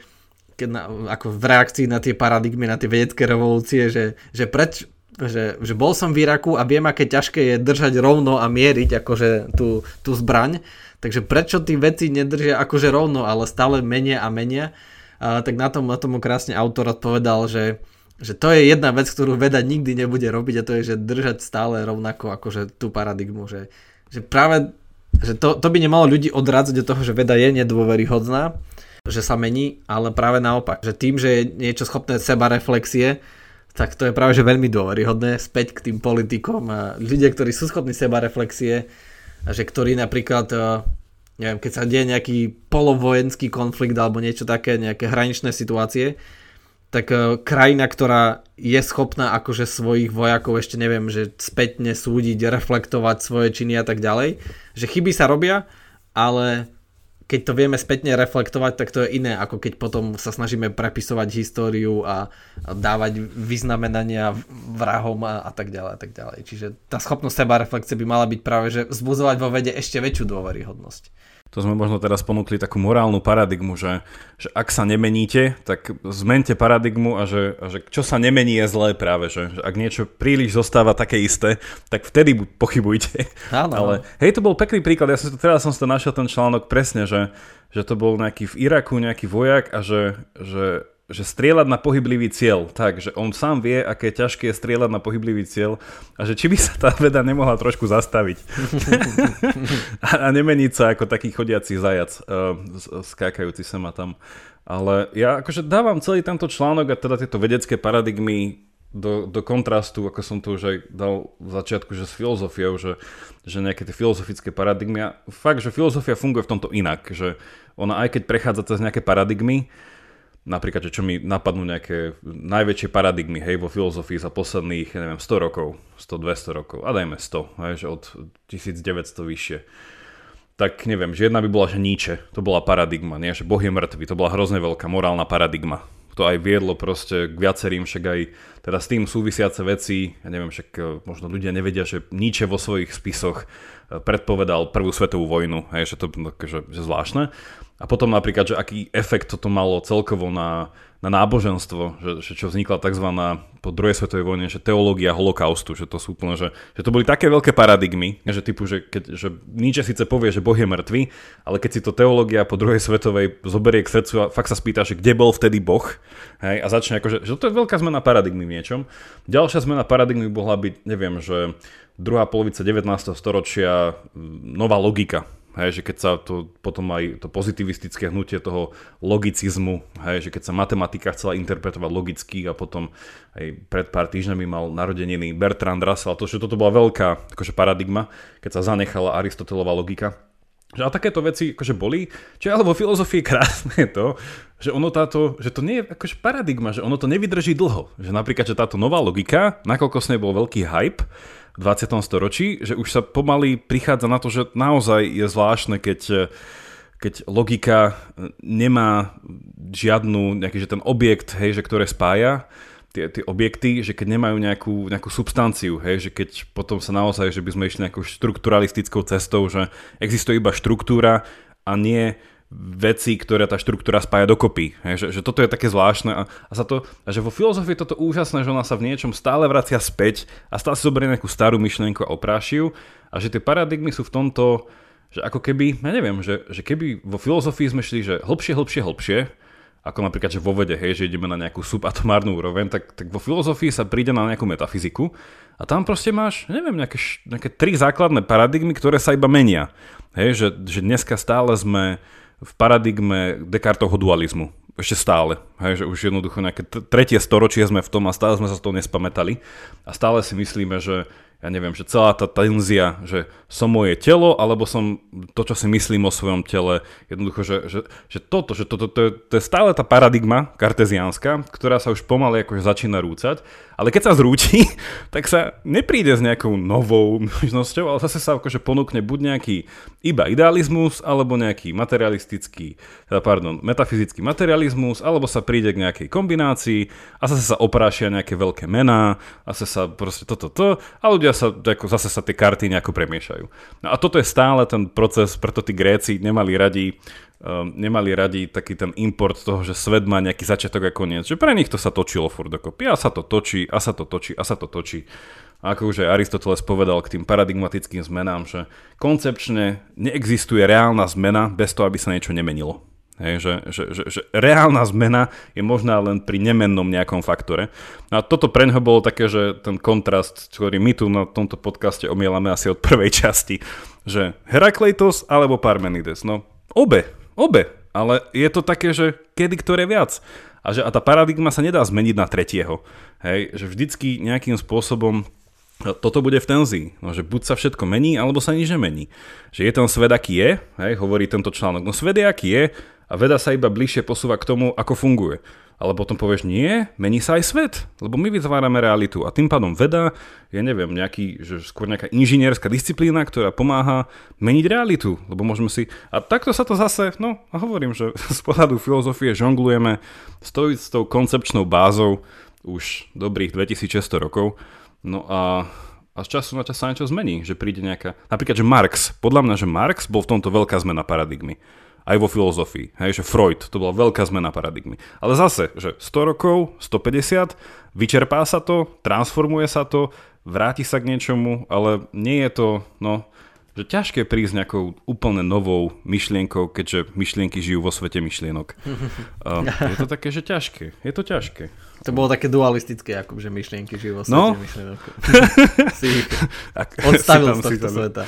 keď na, ako v reakcii na tie paradigmy, na tie vedecké revolúcie, že, že preč, že, že bol som v Iraku a viem, aké ťažké je držať rovno a mieriť akože tú, tú zbraň Takže prečo tí veci nedržia akože rovno, ale stále menia a menia? Tak na tom, na tomu krásne autor odpovedal, že, že to je jedna vec, ktorú veda nikdy nebude robiť a to je, že držať stále rovnako akože tú paradigmu, že, že práve že to, to by nemalo ľudí odrádzať od toho, že veda je nedôveryhodná, že sa mení, ale práve naopak, že tým, že je niečo schopné seba reflexie, tak to je práve že veľmi dôveryhodné späť k tým politikom a ľudia, ktorí sú schopní seba reflexie, že ktorý napríklad, neviem, keď sa deje nejaký polovojenský konflikt alebo niečo také, nejaké hraničné situácie, tak e, krajina, ktorá je schopná akože svojich vojakov ešte neviem, že spätne súdiť, reflektovať svoje činy a tak ďalej, že chyby sa robia, ale keď to vieme spätne reflektovať, tak to je iné, ako keď potom sa snažíme prepisovať históriu a, dávať vyznamenania vrahom a, a tak ďalej a tak ďalej. Čiže tá schopnosť seba reflexie by mala byť práve, že vzbudzovať vo vede ešte väčšiu dôveryhodnosť to sme možno teraz ponúkli takú morálnu paradigmu, že, že ak sa nemeníte, tak zmente paradigmu a že, a že čo sa nemení je zlé práve, že, že ak niečo príliš zostáva také isté, tak vtedy pochybujte. Áno. Ale hej, to bol pekný príklad, ja som to, teraz som si to našiel ten článok presne, že, že to bol nejaký v Iraku nejaký vojak a že, že že strieľať na pohyblivý cieľ, tak, že on sám vie, aké ťažké je strieľať na pohyblivý cieľ a že či by sa tá veda nemohla trošku zastaviť a, a nemeniť sa ako taký chodiaci zajac, uh, skákajúci sem a tam. Ale ja akože dávam celý tento článok a teda tieto vedecké paradigmy do, do kontrastu, ako som to už aj dal v začiatku, že s filozofiou, že, že nejaké tie filozofické paradigmy. A fakt, že filozofia funguje v tomto inak, že ona aj keď prechádza cez nejaké paradigmy, napríklad, čo mi napadnú nejaké najväčšie paradigmy, hej, vo filozofii za posledných, neviem, 100 rokov, 100-200 rokov, a dajme 100, hej, že od 1900 vyššie. Tak neviem, že jedna by bola, že Nietzsche, to bola paradigma, nie, že Boh je mŕtvy, to bola hrozne veľká morálna paradigma. To aj viedlo proste k viacerým, však aj teda s tým súvisiace veci, ja neviem, však e, možno ľudia nevedia, že Nietzsche vo svojich spisoch e, predpovedal prvú svetovú vojnu, hej, že to že, že zvláštne. A potom napríklad, že aký efekt toto malo celkovo na, na náboženstvo, že, že čo vznikla tzv. po druhej svetovej vojne, že teológia holokaustu, že to sú úplne, že, že to boli také veľké paradigmy, že typu, že, keď, že Nietzsche síce povie, že Boh je mŕtvy, ale keď si to teológia po druhej svetovej zoberie k srdcu a fakt sa spýta, že kde bol vtedy Boh, hej, a začne akože, že to je veľká zmena paradigmy v niečom. Ďalšia zmena paradigmy mohla byť, neviem, že druhá polovica 19. storočia, nová logika, Hej, že keď sa to potom aj to pozitivistické hnutie toho logicizmu, hej, že keď sa matematika chcela interpretovať logicky a potom aj pred pár týždňami mal narodeniny Bertrand Russell, to, že toto bola veľká akože paradigma, keď sa zanechala Aristotelová logika. Že a takéto veci akože boli, čo je ale vo filozofii krásne to, že ono táto, že to nie je akože paradigma, že ono to nevydrží dlho. Že napríklad, že táto nová logika, nakoľko s nej bol veľký hype, 20. storočí, že už sa pomaly prichádza na to, že naozaj je zvláštne, keď, keď logika nemá žiadnu, nejaký, že ten objekt, hej, že ktoré spája, tie, tie objekty, že keď nemajú nejakú, nejakú substanciu, hej, že keď potom sa naozaj, že by sme išli nejakou štrukturalistickou cestou, že existuje iba štruktúra a nie veci, ktoré tá štruktúra spája dokopy. Hej, že, že toto je také zvláštne a, a, sa to, a že vo filozofii je toto úžasné, že ona sa v niečom stále vracia späť a stále si zoberie nejakú starú myšlienku a oprášiu a že tie paradigmy sú v tomto, že ako keby, ja neviem, že, že keby vo filozofii sme šli, že hlbšie, hlbšie, hlbšie, ako napríklad, že vo vede, hej, že ideme na nejakú subatomárnu úroveň, tak, tak vo filozofii sa príde na nejakú metafyziku a tam proste máš, neviem, nejaké, nejaké tri základné paradigmy, ktoré sa iba menia. Hej, že, že dneska stále sme v paradigme Descartovho dualizmu. Ešte stále. Hej, že už jednoducho nejaké tretie storočie sme v tom a stále sme sa z toho nespamätali. A stále si myslíme, že ja neviem, že celá tá tenzia, že som moje telo, alebo som to, čo si myslím o svojom tele, jednoducho, že, že, že toto, že toto, to, to, je, to je stále tá paradigma karteziánska, ktorá sa už pomaly akože začína rúcať, ale keď sa zrúti, tak sa nepríde s nejakou novou možnosťou, ale zase sa akože ponúkne buď nejaký iba idealizmus, alebo nejaký materialistický, teda pardon, metafyzický materializmus, alebo sa príde k nejakej kombinácii a zase sa oprášia nejaké veľké mená, a sa proste toto, to, a ľudia ľudia sa, ako zase sa tie karty nejako premiešajú. No a toto je stále ten proces, preto tí Gréci nemali radi, um, nemali radi taký ten import toho, že svet má nejaký začiatok a koniec. Že pre nich to sa točilo furt dokopy. A sa to točí, a sa to točí, a sa to točí. A ako už aj Aristoteles povedal k tým paradigmatickým zmenám, že koncepčne neexistuje reálna zmena bez toho, aby sa niečo nemenilo. Hej, že, že, že, že reálna zmena je možná len pri nemennom nejakom faktore. A toto pre ňoho bolo také, že ten kontrast, ktorý my tu na tomto podcaste omielame asi od prvej časti, že Herakleitos alebo Parmenides. No obe, obe, ale je to také, že kedy ktoré viac. A že a tá paradigma sa nedá zmeniť na tretieho. Hej, že vždycky nejakým spôsobom toto bude v tenzii. No, že buď sa všetko mení, alebo sa nič nemení. Že je ten svet, aký je, hej, hovorí tento článok. No svet je, aký je, a veda sa iba bližšie posúva k tomu, ako funguje. Ale potom povieš, nie, mení sa aj svet, lebo my vytvárame realitu. A tým pádom veda je, neviem, nejaký, že skôr nejaká inžinierská disciplína, ktorá pomáha meniť realitu, lebo môžeme si... A takto sa to zase, no hovorím, že z pohľadu filozofie žonglujeme stojiť s tou koncepčnou bázou už dobrých 2600 rokov, no a a z času na čas sa niečo zmení, že príde nejaká... Napríklad, že Marx, podľa mňa, že Marx bol v tomto veľká zmena paradigmy aj vo filozofii. Hej, že Freud, to bola veľká zmena paradigmy. Ale zase, že 100 rokov, 150, vyčerpá sa to, transformuje sa to, vráti sa k niečomu, ale nie je to, no, že ťažké prísť nejakou úplne novou myšlienkou, keďže myšlienky žijú vo svete myšlienok. Uh, je to také, že ťažké. Je to ťažké. To bolo také dualistické, ako že myšlienky žijú vo svete no? myšlienok. si odstavil z tohto sveta.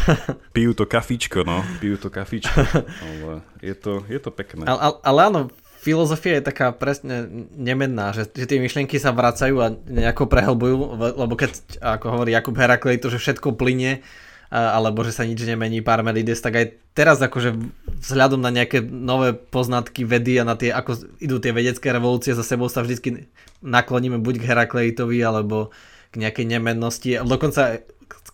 Pijú to kafičko, no. Pijú to kafičko. Ale je to, je to pekné. Ale, ale, ale áno, filozofia je taká presne nemenná, že, že tie myšlienky sa vracajú a nejako prehlbujú, lebo keď, ako hovorí Jakub Heraklit, to, že všetko plyne, alebo že sa nič nemení Parmenides, tak aj teraz akože vzhľadom na nejaké nové poznatky vedy a na tie, ako idú tie vedecké revolúcie, za sebou sa vždy nakloníme buď k Herakleitovi, alebo k nejakej nemennosti. Dokonca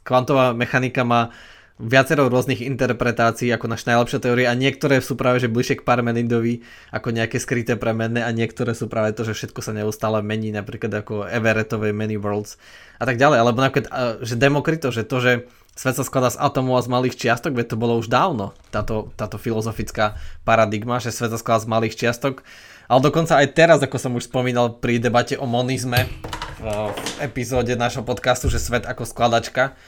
kvantová mechanika má viacero rôznych interpretácií ako naša najlepšia teória a niektoré sú práve že bližšie k Parmenidovi ako nejaké skryté premenné a niektoré sú práve to, že všetko sa neustále mení, napríklad ako Everettovej Many Worlds a tak ďalej. Alebo napríklad, že Demokrito, že to, že svet sa skladá z atomov a z malých čiastok, veď to bolo už dávno, táto, táto filozofická paradigma, že svet sa skladá z malých čiastok. Ale dokonca aj teraz, ako som už spomínal pri debate o monizme v epizóde našho podcastu, že svet ako skladačka,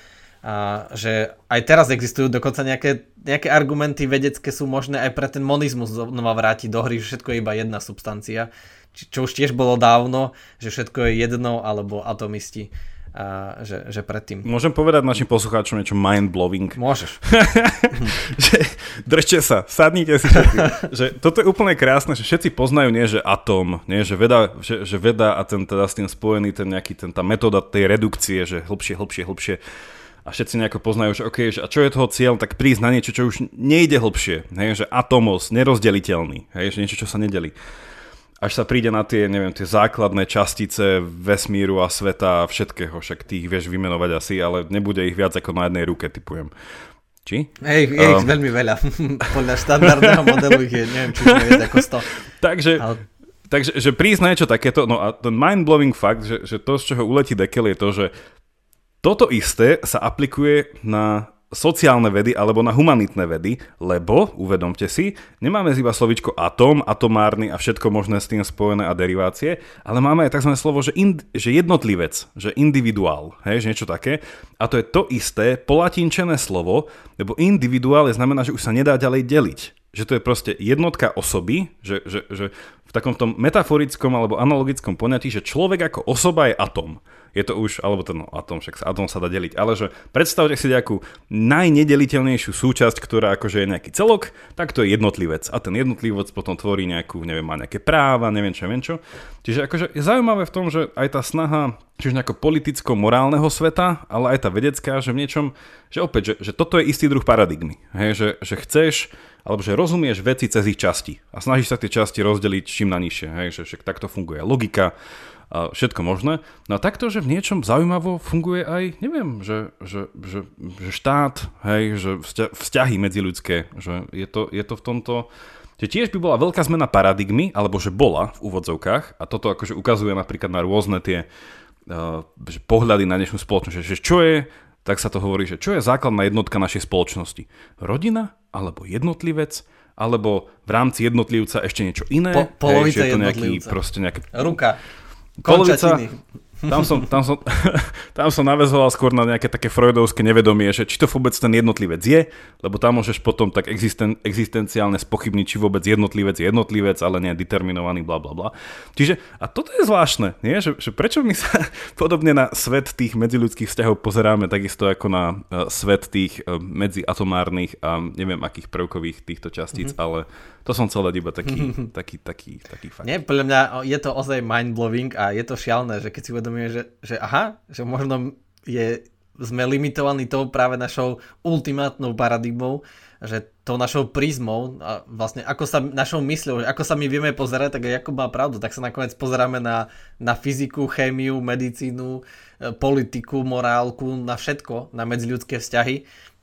a že aj teraz existujú dokonca nejaké, nejaké argumenty vedecké sú možné aj pre ten monizmus znova vrátiť do hry, že všetko je iba jedna substancia, čo už tiež bolo dávno, že všetko je jedno alebo atomisti. A že, že predtým. Môžem povedať našim poslucháčom niečo mind-blowing? Môžeš. že, držte sa, sadnite si že toto je úplne krásne, že všetci poznajú nie, že atóm, nie, že veda, že, že veda a ten teda s tým spojený ten nejaký, ten, tá metóda tej redukcie, že hlbšie, hlbšie, hlbšie a všetci nejako poznajú, že OK, že a čo je toho cieľ, tak prísť na niečo, čo už nejde hlbšie, hej, že atomos, nerozdeliteľný, hej, že niečo, čo sa nedeli. Až sa príde na tie, neviem, tie základné častice vesmíru a sveta a všetkého, však tých vieš vymenovať asi, ale nebude ich viac ako na jednej ruke, typujem. Či? Hej, je um, ich veľmi veľa. Podľa štandardného modelu ich je, neviem, či už ako 100. Takže, ale... takže že prísť na niečo takéto, no a ten mind-blowing fakt, že, že to, z čoho uletí dekel, je to, že toto isté sa aplikuje na sociálne vedy alebo na humanitné vedy, lebo, uvedomte si, nemáme iba slovičko atom, atomárny a všetko možné s tým spojené a derivácie, ale máme aj tzv. slovo, že, ind, že jednotlivec, že individuál, hej, že niečo také. A to je to isté polatinčené slovo, lebo individuál je znamená, že už sa nedá ďalej deliť. Že to je proste jednotka osoby, že, že, že v takom tom metaforickom alebo analogickom poňatí, že človek ako osoba je atom je to už, alebo ten atom, však atom sa dá deliť, ale že predstavte si nejakú najnedeliteľnejšiu súčasť, ktorá akože je nejaký celok, tak to je jednotlivec. A ten jednotlivec potom tvorí nejakú, neviem, má nejaké práva, neviem čo, neviem čo. Čiže akože je zaujímavé v tom, že aj tá snaha, čiže nejako politicko-morálneho sveta, ale aj tá vedecká, že v niečom, že opäť, že, že toto je istý druh paradigmy. Hej, že, že chceš, alebo že rozumieš veci cez ich časti a snažíš sa tie časti rozdeliť čím na nižšie. Hej, že však takto funguje logika, a všetko možné. No a takto, že v niečom zaujímavo funguje aj, neviem, že, že, že, že štát, hej, že vzťahy medziľudské, že je to, je to v tomto... Že tiež by bola veľká zmena paradigmy, alebo že bola v úvodzovkách, a toto akože ukazuje napríklad na rôzne tie uh, že pohľady na dnešnú spoločnosť, že čo je, tak sa to hovorí, že čo je základná jednotka našej spoločnosti? Rodina alebo jednotlivec? alebo v rámci jednotlivca ešte niečo iné. Po, polovica hej, je to nejaký, proste nejaké... Ruka. Polovica, tam som, tam, som, tam som navezoval skôr na nejaké také freudovské nevedomie, že či to vôbec ten jednotlivec je, lebo tam môžeš potom tak existen, existenciálne spochybniť, či vôbec jednotlivec je jednotlivec, ale nie determinovaný, bla bla bla. Čiže, a toto je zvláštne, nie? Že, že prečo my sa podobne na svet tých medziludských vzťahov pozeráme takisto ako na uh, svet tých uh, medziatomárnych a neviem akých prvkových týchto častíc, mm-hmm. ale to som chcel dať iba taký, taký, taký, taký fakt. Nie, podľa mňa je to ozaj mind-blowing a je to šialné, že keď si uvedomíme, že, že aha, že možno je, sme limitovaní tou práve našou ultimátnou paradigmou, že tou našou prízmou a vlastne ako sa našou mysľou, že ako sa my vieme pozerať, tak ako má pravdu, tak sa nakoniec pozeráme na, na fyziku, chémiu, medicínu, e, politiku, morálku, na všetko, na medziľudské vzťahy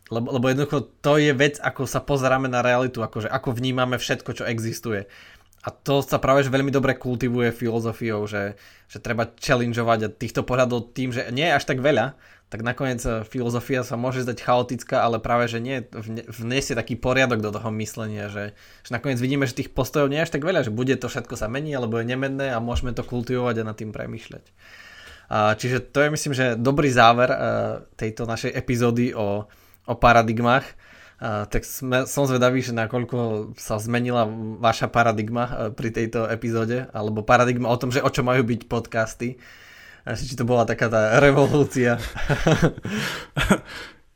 lebo, lebo jednoducho to je vec, ako sa pozeráme na realitu, akože ako vnímame všetko, čo existuje. A to sa práve že veľmi dobre kultivuje filozofiou, že, že treba challengeovať a týchto pohľadov tým, že nie je až tak veľa, tak nakoniec eh, filozofia sa môže zdať chaotická, ale práve, že nie, vniesie taký poriadok do toho myslenia, že, že nakoniec vidíme, že tých postojov nie je až tak veľa, že bude to všetko sa mení, alebo je nemenné a môžeme to kultivovať a nad tým premýšľať. A, čiže to je myslím, že dobrý záver uh, tejto našej epizódy o, o paradigmách. Tak sme, som zvedavý, že nakoľko sa zmenila vaša paradigma uh, pri tejto epizóde, alebo paradigma o tom, že o čo majú byť podcasty. Či to bola taká tá revolúcia.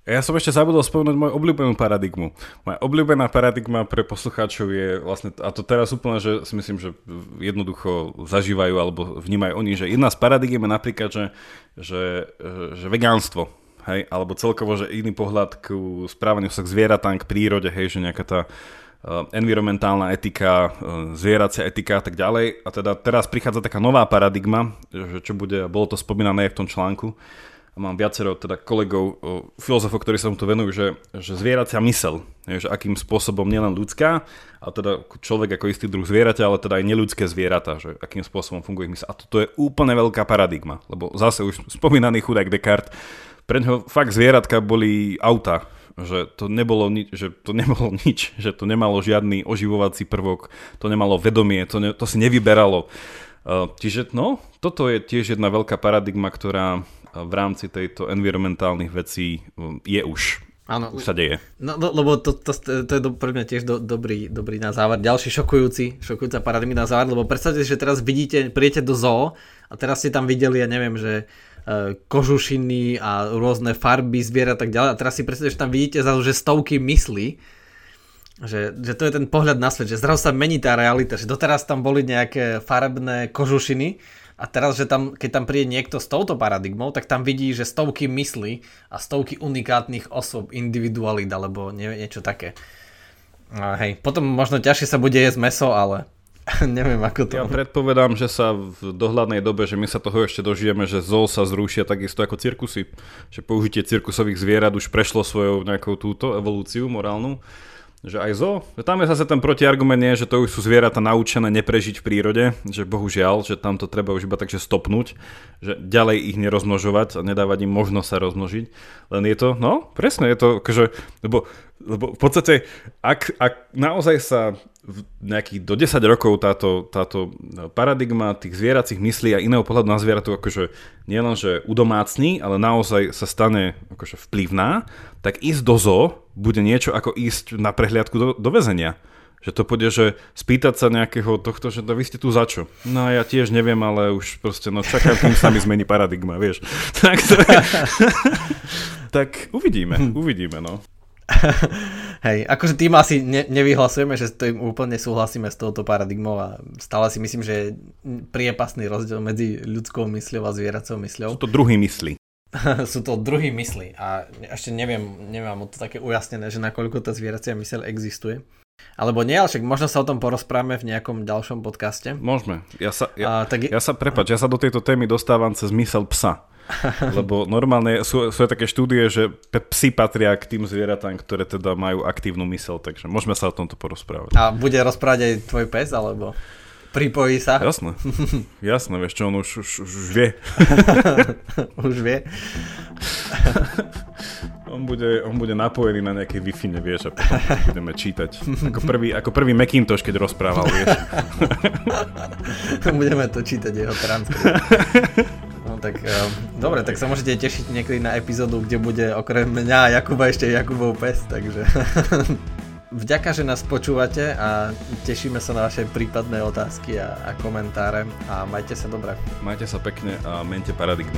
Ja som ešte zabudol spomenúť moju obľúbenú paradigmu. Moja obľúbená paradigma pre poslucháčov je vlastne, a to teraz úplne, že si myslím, že jednoducho zažívajú alebo vnímajú oni, že jedna z paradigm je napríklad, že, že, že vegánstvo hej, alebo celkovo, že iný pohľad k správaniu sa k zvieratám, k prírode, hej, že nejaká tá uh, environmentálna etika, uh, zvieracia etika a tak ďalej. A teda teraz prichádza taká nová paradigma, že čo bude, bolo to spomínané aj v tom článku, a mám viacero teda kolegov, filozofov, ktorí sa mu to venujú, že, že zvieracia mysel, že akým spôsobom nielen ľudská, a teda človek ako istý druh zvieraťa, ale teda aj neľudské zvieratá, že akým spôsobom funguje ich mysel. A toto je úplne veľká paradigma, lebo zase už spomínaný chudák Descartes, pre ňoho fakt zvieratka boli auta, že to nebolo, ni- že to nebolo nič, že to nemalo žiadny oživovací prvok, to nemalo vedomie, to, ne- to si nevyberalo. Uh, čiže no, toto je tiež jedna veľká paradigma, ktorá v rámci tejto environmentálnych vecí um, je už. Áno, už sa deje. No, no lebo to, to, to, to je do, pre mňa tiež do, dobrý, dobrý na záver. Ďalší šokujúci, šokujúca paradigma na záver, lebo predstavte si, že teraz vidíte, prijete do zoo a teraz ste tam videli, ja neviem, že uh, kožušiny a rôzne farby zvierat tak ďalej a teraz si predstavte, že tam vidíte zrazu, že stovky myslí, že, že to je ten pohľad na svet, že zrazu sa mení tá realita, že doteraz tam boli nejaké farebné kožušiny a teraz, že tam, keď tam príde niekto s touto paradigmou, tak tam vidí, že stovky myslí a stovky unikátnych osob, individualít alebo nie, niečo také. A hej, potom možno ťažšie sa bude jesť meso, ale neviem ako to. Ja predpovedám, že sa v dohľadnej dobe, že my sa toho ešte dožijeme, že zoo sa zrušia takisto ako cirkusy. Že použitie cirkusových zvierat už prešlo svojou nejakou túto evolúciu morálnu že aj zo, tam je zase ten protiargument je, že to už sú zvieratá naučené neprežiť v prírode, že bohužiaľ, že tam to treba už iba takže stopnúť, že ďalej ich nerozmnožovať a nedávať im možnosť sa rozmnožiť. Len je to, no presne, je to, akože, lebo, lebo v podstate, ak, ak naozaj sa v nejakých do 10 rokov táto, táto paradigma tých zvieracích myslí a iného pohľadu na zvieratov akože nielen, že udomácní, ale naozaj sa stane akože vplyvná, tak ísť do zoo bude niečo ako ísť na prehliadku do, do väzenia. Že to pôjde, že spýtať sa nejakého tohto, že vy ste tu za čo? No ja tiež neviem, ale už proste, no čakám, kým sa mi zmení paradigma, vieš. tak, to je... tak uvidíme, uvidíme, no. Hej, akože tým asi ne, nevyhlasujeme, že tým úplne súhlasíme s touto paradigmou a stále si myslím, že je priepasný rozdiel medzi ľudskou mysľou a zvieracou mysľou. Sú to druhý mysli. sú to druhý mysli a ešte neviem, nemám to také ujasnené, že nakoľko tá zvieracia myseľ existuje. Alebo nie, ale však možno sa o tom porozprávame v nejakom ďalšom podcaste. Môžeme. Ja sa, ja, a, tak... ja sa prepač, ja sa do tejto témy dostávam cez mysel psa. Lebo normálne sú, sú také štúdie, že psi patria k tým zvieratám, ktoré teda majú aktívnu mysel, takže môžeme sa o tomto porozprávať. A bude rozprávať aj tvoj pes, alebo? Pripojí sa. Jasné. Jasné, vieš čo, on už, už, už vie. už vie. on, bude, on bude napojený na nejaké Wi-Fi, nevieš, a potom budeme čítať. Ako prvý, ako prvý Macintosh, keď rozprával, vieš. budeme to čítať, jeho transkript. Tak, um, dobre, tak sa môžete tešiť niekedy na epizódu, kde bude okrem mňa a Jakuba ešte Jakubov pes, takže Vďaka, že nás počúvate a tešíme sa na vaše prípadné otázky a, a komentáre a majte sa dobre. Majte sa pekne a mente paradigmy.